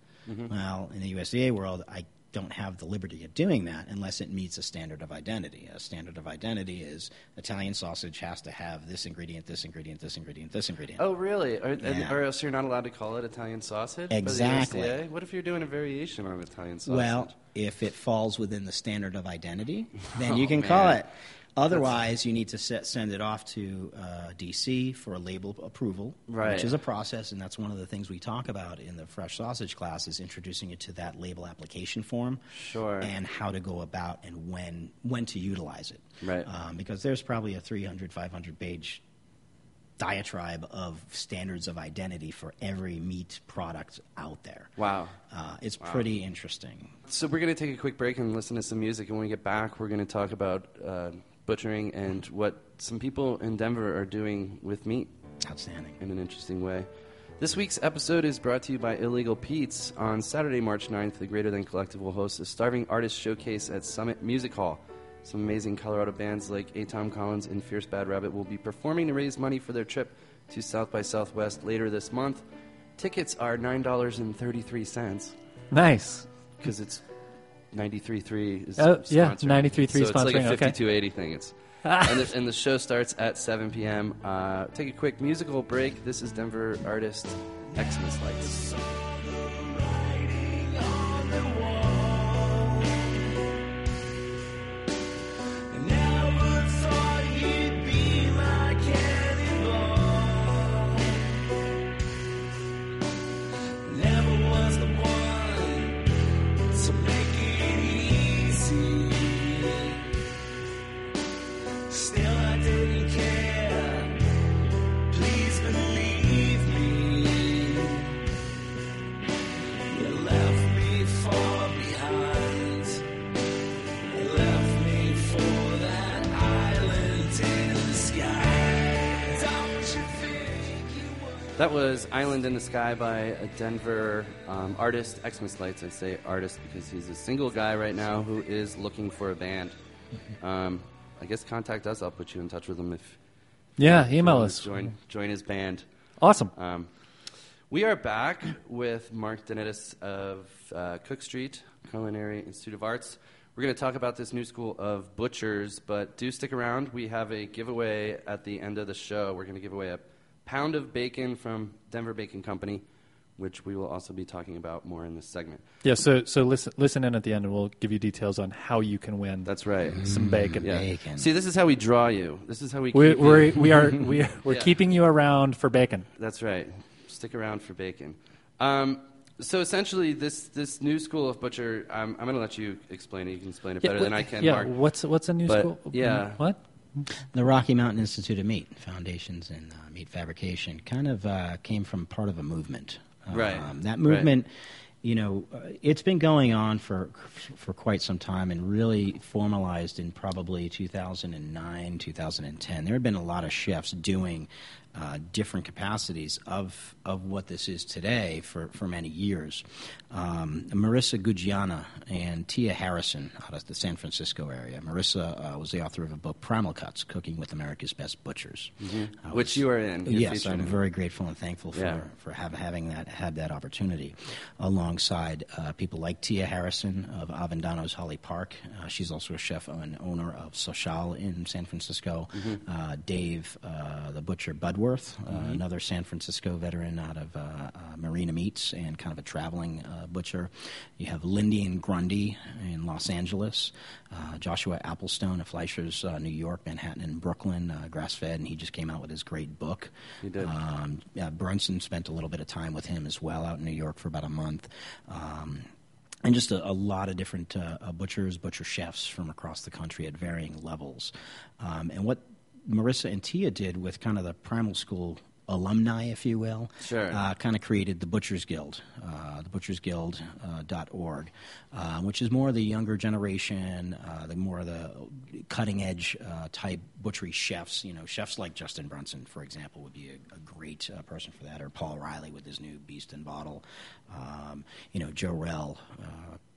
Well, in the USDA world, I don't have the liberty of doing that unless it meets a standard of identity. A standard of identity is Italian sausage has to have this ingredient, this ingredient, this ingredient, this ingredient. Oh, really? Or, Yeah. or else you're not allowed to call it Italian sausage? Exactly. What if you're doing a variation on Italian sausage? well, if it falls within the standard of identity, then Oh, you can call it. Otherwise, you need to set, send it off to uh, DC for a label approval, Right. which is a process, and that's one of the things we talk about in the fresh sausage class is introducing it to that label application form, Sure. and how to go about and when when to utilize it, Right. Um, because there's probably a 300, 500 page diatribe of standards of identity for every meat product out there. Wow. Uh, it's pretty interesting. So we're going to take a quick break and listen to some music, and when we get back, we're going to talk about uh, butchering and what some people in Denver are doing with meat Outstanding. in an interesting way. This week's episode is brought to you by Illegal Pete's. On Saturday, March 9th, the Greater Than Collective will host a Starving Artist Showcase at Summit Music Hall. Some amazing Colorado bands like A. Tom Collins and Fierce Bad Rabbit will be performing to raise money for their trip to South by Southwest later this month. Tickets are $9.33 Nice. because it's 93.3 is Oh, yeah, sponsoring. 93.3 so it's like a sponsoring, okay. 5280 thing it's and, the, and the show starts at 7 p.m uh, take a quick musical break this is denver artist xmas lights that was island in the sky by a denver um, artist xmas lights i say artist because he's a single guy right now who is looking for a band um, i guess contact us i'll put you in touch with him if Yeah, if email us. join, join his band Awesome. Um, we are back with Mark DeNittis of uh, Cook Street Culinary Institute of Arts. We're going to talk about this new school of butchers, but do stick around. We have a giveaway at the end of the show. We're going to give away a pound of bacon from Denver Bacon Company, which we will also be talking about more in this segment. Yeah, so so listen listen in at the end, and we'll give you details on how you can win That's right. some bacon. Yeah. Bacon. See, this is how we draw you. This is how we We, keep we're, you. we are we are, we're Yeah. keeping you around for bacon. That's right. Stick around for bacon. Um, so essentially, this this new school of butcher, I'm, I'm going to let you explain it. You can explain it better yeah, than I can, Yeah, Mark. what's what's a new But, school? yeah. what? The Rocky Mountain Institute of Meat, Foundations and uh, Meat Fabrication, kind of uh, came from part of a movement. Right. Um, that Right. movement, you know, uh, it's been going on for for quite some time and really formalized in probably 2009, 2010. There had been a lot of chefs doing uh, different capacities of of what this is today for, for many years. Um, Marissa Guggiana and Tia Harrison out of the San Francisco area. Marissa uh, was the author of a book, Primal Cuts: Cooking with America's Best Butchers, Mm-hmm. Which was- you are in. You're yes, I'm in. very grateful and thankful for Yeah. for have, having that had that opportunity, alongside uh, people like Tia Harrison of Avedano's Holly Park. Uh, she's also a chef and owner of Social in San Francisco. Mm-hmm. Uh, Dave, uh, the butcher Uh, another San Francisco veteran out of uh, uh, Marina Meats and kind of a traveling uh, butcher. You have Lindy and Grundy in Los Angeles. Uh, Joshua Applestone of Fleisher's, uh, New York, Manhattan, and Brooklyn, uh, grass fed, and he just came out with his great book. He did. Um, yeah, Brunson spent a little bit of time with him as well out in New York for about a month. Um, and just a, a lot of different uh, butchers, butcher chefs from across the country at varying levels. Um, and what Marissa and Tia did with kind of the Primal School alumni, if you will, Sure. uh, kind of created the Butchers Guild, uh, the butchersguild.org, uh, uh, which is more the younger generation, uh, the more the cutting edge uh, type butchery chefs. You know, chefs like Justin Brunson, for example, would be a, a great uh, person for that, or Paul Reilly with his new Beast and Bottle. Um, you know, Jorel.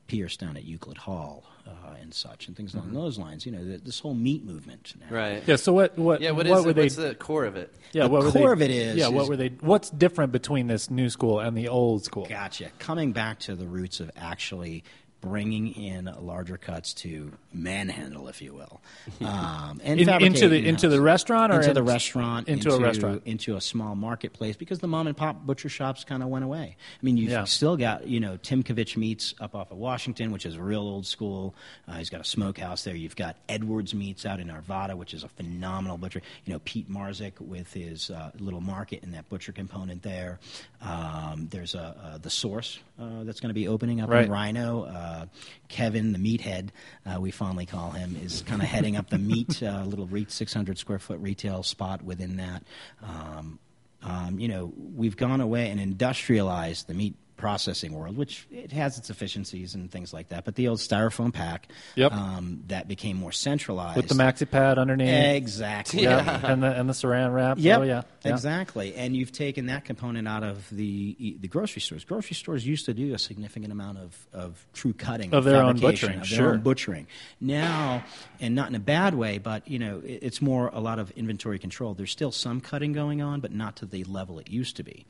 Pierce down at Euclid Hall uh, and such, and things along those lines. You know, the, this whole meat movement. Now. Right. Yeah. So what what Yeah, what what is were it? they? What's the core of it? yeah, the what were core they, of it is- Yeah, what is- were they? What's different between this new school and the old school? Gotcha. Coming back to the roots of actually bringing in larger cuts to manhandle, if you will, um, and In- into the- into the restaurant or into the restaurant into a restaurant? into a small marketplace because the mom and pop butcher shops kind of went away. I mean, you've Yeah. still got you know Timkovich Meats up off of Washington, which is real old school. Uh, he's got a smokehouse there. You've got Edwards Meats out in Arvada, which is a phenomenal butcher. You know Pete Marczyk with his uh, little market and that butcher component there. Um, there's a, uh, the Source uh, that's going to be opening up Right. in RiNo. Uh, Kevin, the meathead, uh, we fondly call him, is kind of heading up the meat uh, little re- 600 square foot retail spot within that. Um, um, you know, we've gone away and industrialized the meat processing world, which it has its efficiencies and things like that. But the old styrofoam pack, Yep. um, that became more centralized With the maxi pad underneath. Exactly. Yeah, and the and the saran wrap. Yep, Oh yeah. yeah. exactly. And you've taken that component out of the the grocery stores. Grocery stores used to do a significant amount of, of true cutting Of their own butchering, of their sure. own butchering. Now, and not in a bad way, but you know, it- it's more a lot of inventory control. There's still some cutting going on, but not to the level it used to be.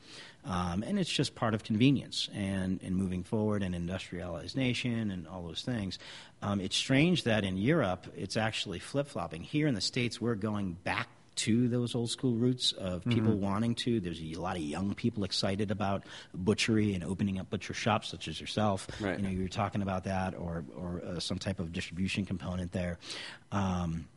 Um, and it's just part of convenience and, and moving forward and industrialized nation and all those things. Um, it's strange that in Europe it's actually flip flopping. Here in the States, we're going back to those old school roots of people wanting to. There's a lot of young people excited about butchery and opening up butcher shops, such as yourself. Right. You know, you were talking about that, or or uh, some type of distribution component there. Um,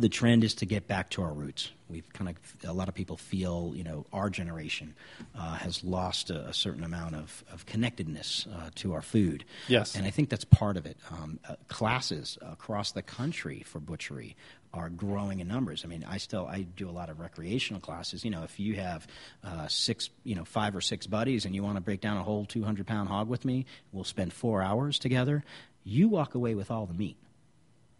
the trend is to get back to our roots. We've kind of a lot of people feel you know our generation uh, has lost a, a certain amount of, of connectedness uh, to our food. Yes. and I think that's part of it. Um, uh, classes across the country for butchery are growing in numbers. I mean, I still I do a lot of recreational classes. You know, if you have uh, six, you know, five or six buddies, and you want to break down a whole two hundred pound hog with me, we'll spend four hours together. You walk away with all the meat.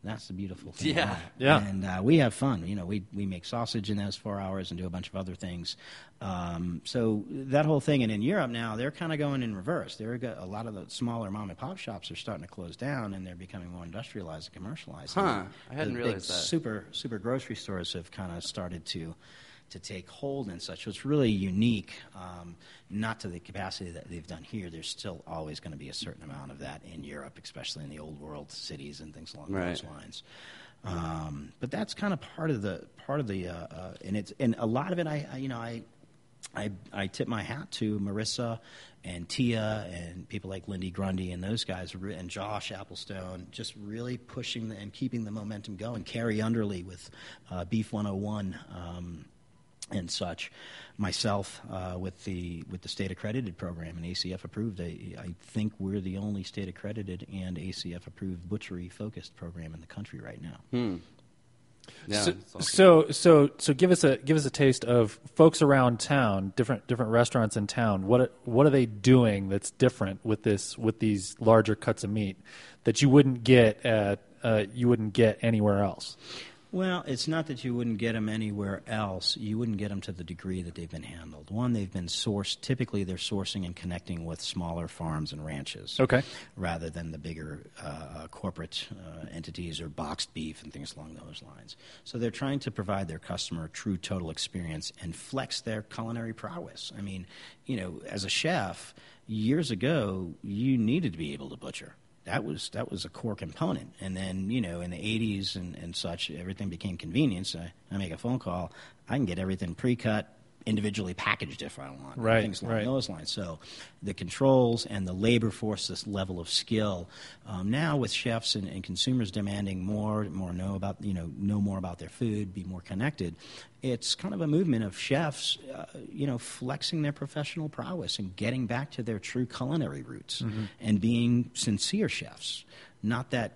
That's the beautiful thing. Yeah. about. Yeah. And uh, we have fun. You know, we we make sausage in those four hours and do a bunch of other things. Um, so that whole thing, and in Europe now, they're kind of going in reverse. They're a lot of the smaller mom and pop shops are starting to close down, and they're becoming more industrialized and commercialized. Huh. And I hadn't the realized big that. Super super grocery stores have kind of started to to take hold and such. So it's really unique, um, not to the capacity that they've done here. There's still always going to be a certain amount of that in Europe, especially in the old world cities and things along Right. those lines. Um, but that's kind of part of the part of the uh, uh, and it's and a lot of it. I, I you know I I, I tip my hat to Marissa and Tia and people like Lindy Grundy and those guys and Josh Applestone just really pushing the, and keeping the momentum going. Kari Underly with uh, Beef 101 um, and such. Myself uh, with the with the state accredited program and ACF approved. I, I think we're the only state accredited and ACF approved butchery focused program in the country right now. Yeah, so, awesome. so so so give us a give us a taste of folks around town, different different restaurants in town. What what are they doing that's different with this with these larger cuts of meat that you wouldn't get at uh, you wouldn't get anywhere else? Well, it's not that you wouldn't get them anywhere else. You wouldn't get them to the degree that they've been handled. One, they've been sourced. Typically, they're sourcing and connecting with smaller farms and ranches. Okay. Rather than the bigger uh, corporate uh, entities or boxed beef and things along those lines. So they're trying to provide their customer a true total experience and flex their culinary prowess. I mean, you know, as a chef, years ago, you needed to be able to butcher that was that was a core component. And then you know in the 80s and, and such, everything became convenience. I, I make a phone call, I can get everything pre-cut, individually packaged if I want, Right, Things along right. those lines. So the controls and the labor force, this level of skill. Um, now with chefs and, and consumers demanding more, more know about you know know more about their food, be more connected. It's kind of a movement of chefs, uh, you know, flexing their professional prowess and getting back to their true culinary roots Mm-hmm. and being sincere chefs. Not that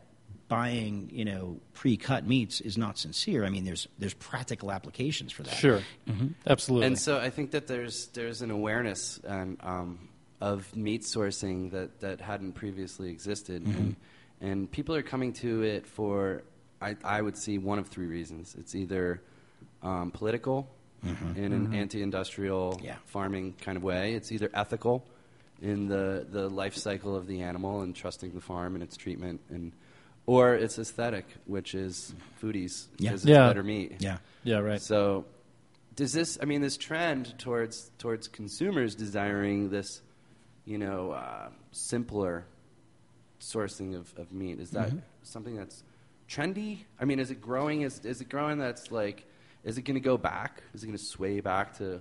buying, you know, pre-cut meats is not sincere. I mean, there's there's practical applications for that. Sure, mm-hmm. absolutely. And so I think that there's there's an awareness and um, of meat sourcing that, that hadn't previously existed, mm-hmm. and, and people are coming to it for I, I would see one of three reasons. It's either um, political mm-hmm. in an anti-industrial Yeah. farming kind of way. It's either ethical in the the life cycle of the animal and trusting the farm and its treatment and. Or it's aesthetic, which is foodies Yeah. it's Yeah. better meat. Yeah. yeah, right. So, does this? I mean, this trend towards towards consumers desiring this, you know, uh, simpler sourcing of, of meat is that something that's trendy? I mean, is it growing? Is is it growing? That's like, is it going to go back? Is it going to sway back to?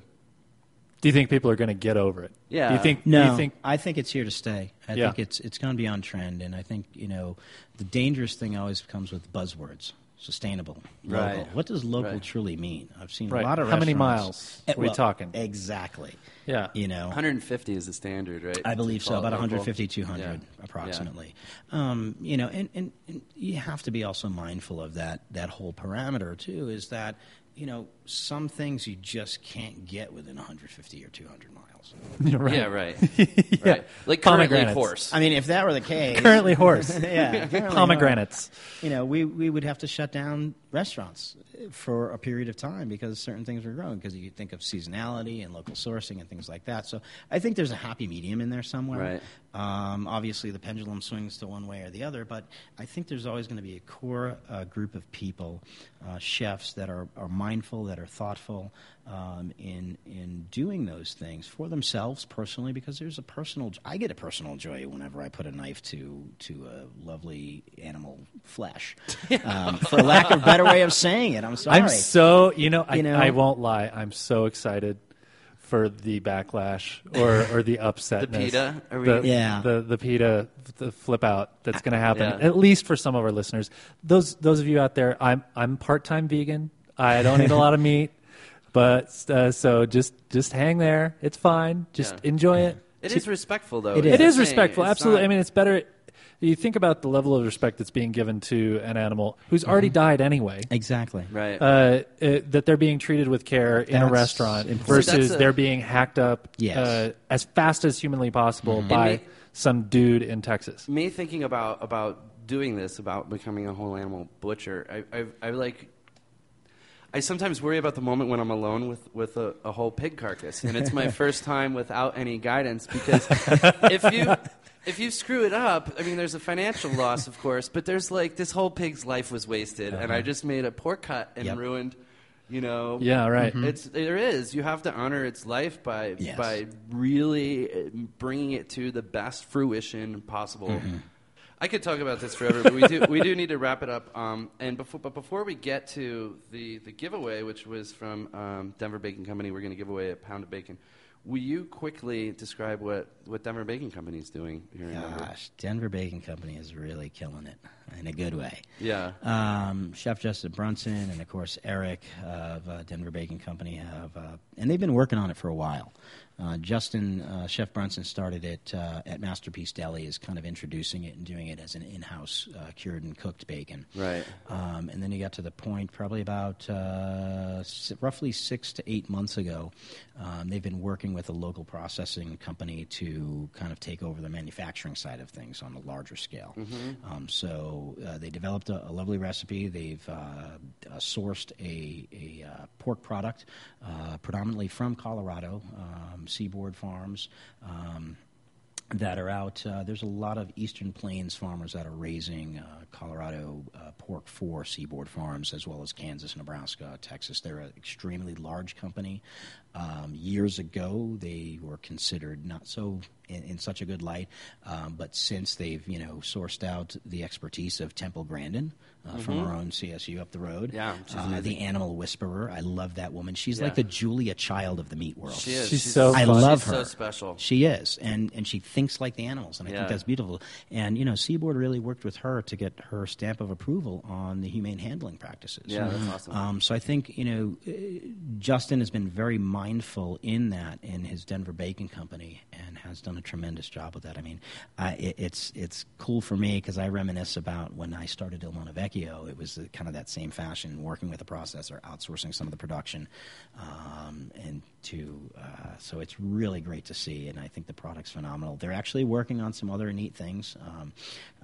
Do you think people are going to get over it? Yeah. Do you think? No, Do you think? I think it's here to stay. I Yeah. think it's it's going to be on trend, and I think you know the dangerous thing always comes with buzzwords. Sustainable, local. Right. What does local Right. truly mean? I've seen Right. a lot of How many restaurants- miles are we well, talking? Exactly. Yeah. You know, 150 is the standard, right? I believe so, about local? 150, 200 Yeah. approximately. Um, you know, and, and, and you have to be also mindful of that, that whole parameter, too, is that, you know, some things you just can't get within 150 or 200 miles. You're right. Yeah, right. right. Like currently Pomegranates. horse. I mean, if that were the case. Currently horse. yeah, currently Pomegranates. you know, we, we would have to shut down restaurants for a period of time because certain things were growing. Because you think of seasonality and local sourcing and things like that. So I think there's a happy medium in there somewhere. Right. Um, obviously, the pendulum swings to one way or the other, but I think there's always going to be a core uh, group of people, uh, chefs that are, are mindful, that are thoughtful um, in in doing those things for themselves personally, because there's a personal. I get a personal joy whenever I put a knife to to a lovely animal flesh, um, for lack of a better way of saying it. I'm sorry. I'm so you know, I, You know? I won't lie. I'm so excited for the backlash or, or the upset. The PETA? Are we- the, Yeah. the the PETA the flip out that's going to happen. Yeah. At least for some of our listeners. Those those of you out there, I'm I'm part time vegan. I don't eat a lot of meat, but uh, so just just hang there. It's fine. Just Yeah. enjoy it. It is respectful, though. It is It the is thing. respectful, It's absolutely. not- I mean, it's better. You think about the level of respect that's being given to an animal who's already Mm-hmm. died anyway. exactly. right. Uh, uh, that they're being treated with care in a restaurant important. versus See, a- they're being hacked up Yes. uh, as fast as humanly possible by me- some dude in Texas. me thinking about about doing this, about becoming a whole animal butcher, I, I, I like. I sometimes worry about the moment when I'm alone with, with a, a whole pig carcass, and it's my first time without any guidance because if you if you screw it up, I mean, there's a financial loss, of course, but there's like this whole pig's life was wasted, and I just made a poor cut and Yep. ruined, You know. Yeah, right. It's there is. You have to honor its life by Yes. by really uh, bringing it to the best fruition possible. I could talk about this forever, but we do we do need to wrap it up. Um, and before but before we get to the the giveaway, which was from um, Denver Bacon Company, we're going to give away a pound of bacon. Will you quickly describe what, what Denver Bacon Company is doing here in Denver? Gosh, Denver Bacon Company is really killing it in a good way. Yeah. Um, Chef Justin Brunson and of course Eric of uh, Denver Bacon Company have, uh, and they've been working on it for a while. Uh, Justin, uh, Chef Brunson started it uh, at Masterpiece Deli, is kind of introducing it and doing it as an in-house uh, cured and cooked bacon. Right. Um, and then he got to the point probably about uh, s- roughly six to eight months ago. Um, they've been working with a local processing company to kind of take over the manufacturing side of things on a larger scale. Um, so uh, they developed a, a lovely recipe. They've uh, uh, sourced a, a uh, pork product uh, predominantly from Colorado, um, Seaboard Farms. Um, that are out. Uh, there's a lot of Eastern Plains farmers that are raising uh, Colorado uh, pork for seaboard farms, as well as Kansas, Nebraska, Texas. They're an extremely large company. Um, years ago, they were considered not so in, in such a good light, um, but since they've you know sourced out the expertise of Temple Grandin uh, from our own CSU up the road, Mm-hmm. Yeah, she's uh, the animal whisperer. I love that woman. She's Yeah. like the Julia Child of the meat world. She is. She's so I fun. love she's her. so special. She is, and and she thinks like the animals, and I Yeah. think that's beautiful. And you know, Seaboard really worked with her to get her stamp of approval on the humane handling practices. Yeah, that's awesome. Um, so I think you know, uh, Justin has been very mindful in that in his Denver Bacon Company, and has done a tremendous job with that. I mean, I, it, it's it's cool for me because I reminisce about when I started Il Mondo Vecchio. It was kind of that same fashion, working with a processor, outsourcing some of the production, um, and to uh, so it's really great to see, and I think the product's phenomenal. They're actually working on some other neat things. Um,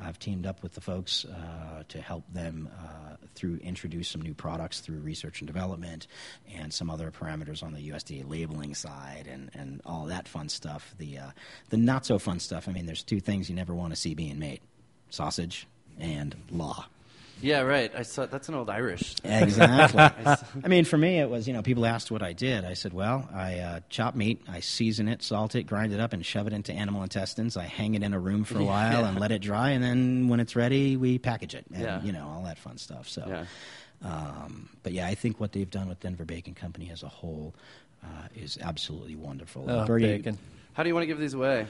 I've teamed up with the folks uh, to help them uh, through introduce some new products through research and development, and some other parameters on the USDA labeling side, and, and all that fun stuff. The uh, the not so fun stuff. I mean, there's two things you never want to see being made: sausage and law. Yeah, right. I saw that's an old Irish. Exactly. I mean, for me, it was you know people asked what I did. I said, well, I uh, chop meat, I season it, salt it, grind it up, and shove it into animal intestines. I hang it in a room for a while and let it dry, and then when it's ready, we package it, and Yeah. you know all that fun stuff. So, Yeah. um, but yeah, I think what they've done with Denver Bacon Company as a whole uh, is absolutely wonderful. Oh, Bertie- bacon. How do you want to give these away?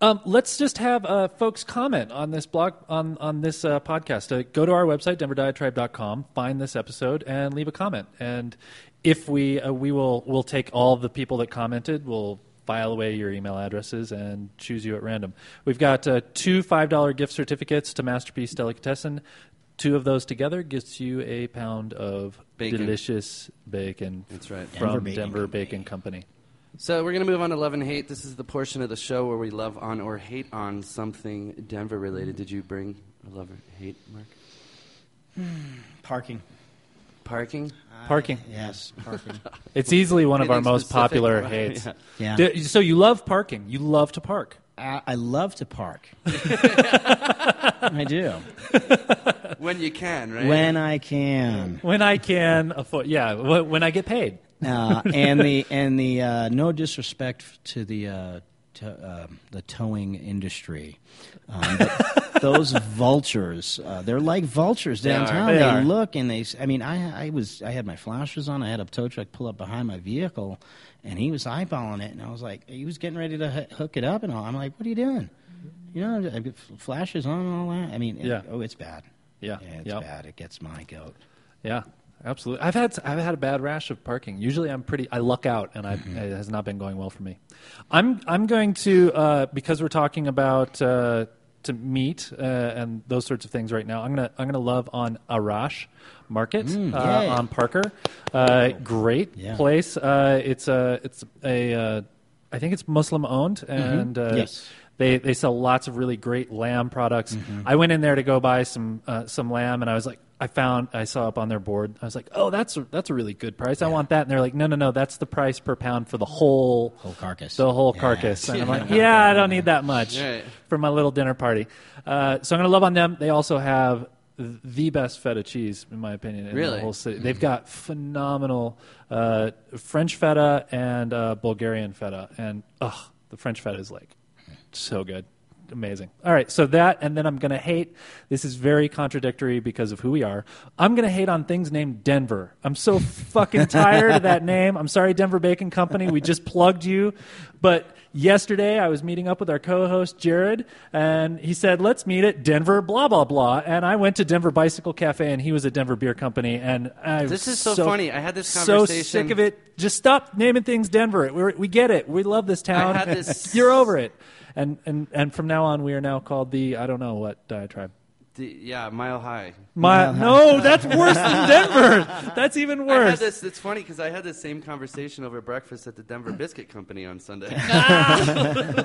Um, let's just have uh, folks comment on this blog on on this uh, podcast. Uh, go to our website denverdiatribe.com, find this episode, and leave a comment. And if we uh, we will we'll take all the people that commented. We'll file away your email addresses and choose you at random. We've got uh, two five dollar gift certificates to Masterpiece Delicatessen. Two of those together gets you a pound of Bacon. delicious bacon. That's right. from Denver Bacon Denver Company. Bacon Company. So we're going to move on to love and hate. This is the portion of the show where we love on or hate on something Denver related. Did you bring a love or hate, Mark? Hmm, parking. Parking? Uh, parking. Yes, parking. It's easily one of our Anything most specific? popular Right, hates. yeah. Yeah. So you love parking. You love to park. I, I love to park. I do When you can, right? when I can. When I can afford, yeah, wh- when I get paid. Uh, and the and the uh, no disrespect to the uh, to, uh, the towing industry, um, but those vultures uh, they're like vultures downtown. They They, are. look and they. I mean, I I was I had my flashers on. I had a tow truck pull up behind my vehicle, and he was eyeballing it, and I was like, he was getting ready to h- hook it up, and all. I'm like, what are you doing? You know, I get flashes on and all that. I mean, it- Yeah. oh, it's bad. Yeah, it's Yep. bad. It gets my goat. Yeah, absolutely. I've had I've had a bad rash of parking. Usually, I'm pretty. I luck out, and I, Mm-hmm. it has not been going well for me. I'm I'm going to uh, because we're talking about uh, to meat uh, and those sorts of things right now. I'm gonna I'm gonna love on Arash Market Mm, uh, on Parker. Uh, great Yeah. place. Uh, it's a it's a uh, I think it's Muslim owned and uh, Mm-hmm. Yes. they they sell lots of really great lamb products. I went in there to go buy some uh, some lamb, and I was like, I found I saw up on their board. I was like, oh, that's a, that's a really good price. I want that. And they're like, no, no, no, that's the price per pound for the whole Whole carcass. the whole Yeah. carcass. And I'm like, yeah, I don't need that much Right. for my little dinner party. Uh, so I'm going to love on them. They also have the best feta cheese, in my opinion. In Really? the whole city. They've got phenomenal uh, French feta and uh, Bulgarian feta, and ugh, the French feta is like so good. Amazing. All right, so that, and then I'm going to hate. This is very contradictory because of who we are. I'm going to hate on things named Denver. I'm so fucking tired of that name. I'm sorry, Denver Bacon Company. We just plugged you. But yesterday I was meeting up with our co host, Jared, and he said, let's meet at Denver, blah, blah, blah. And I went to Denver Bicycle Cafe, and he was at Denver Beer Company. And I This is so funny. I had this So conversation- sick of it. Just stop naming things Denver. We're, we get it. We love this town. had this- You're over it. And, and and from now on, we are now called the I don't know what diatribe. The, yeah, Mile High. My, no, that's worse than Denver. That's even I had worse. this. It's funny because I had this same conversation over breakfast at the Denver Biscuit Company on Sunday.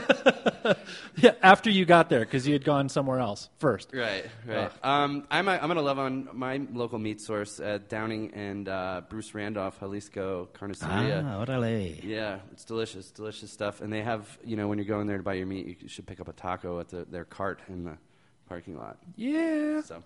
Yeah, after you got there, because you had gone somewhere else first. right, right. Um, I'm, I'm going to love on my local meat source at Downing and uh, Bruce Randolph, Jalisco Carniceria. Ah, orale. Yeah, it's delicious, delicious stuff. And they have, you know, when you're going there to buy your meat, you should pick up a taco at the, their cart in the parking lot. Yeah. So,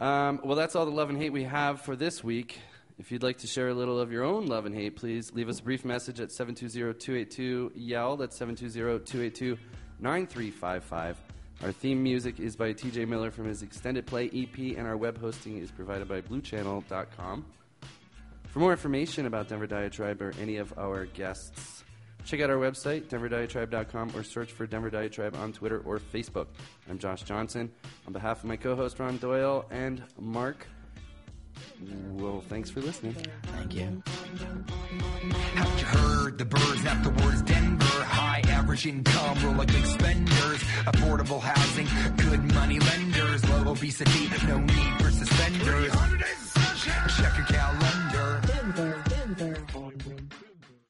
um, well, that's all the love and hate we have for this week. If you'd like to share a little of your own love and hate, please leave us a brief message at 720-282-YELL. That's 720-282-9355. Our theme music is by TJ Miller from his extended play EP, and our web hosting is provided by bluechannel.com. For more information about Denver Diatribe or any of our guests, check out our website, denverdiatribe.com, or search for Denver Diatribe on Twitter or Facebook. I'm Josh Johnson. On behalf of my co host Ron Doyle and Mark, well, thanks for listening. Thank you. Haven't you heard the birds afterwards? Denver, high average income, roll like big spenders, affordable housing, good money lenders, low obesity, no need for suspenders.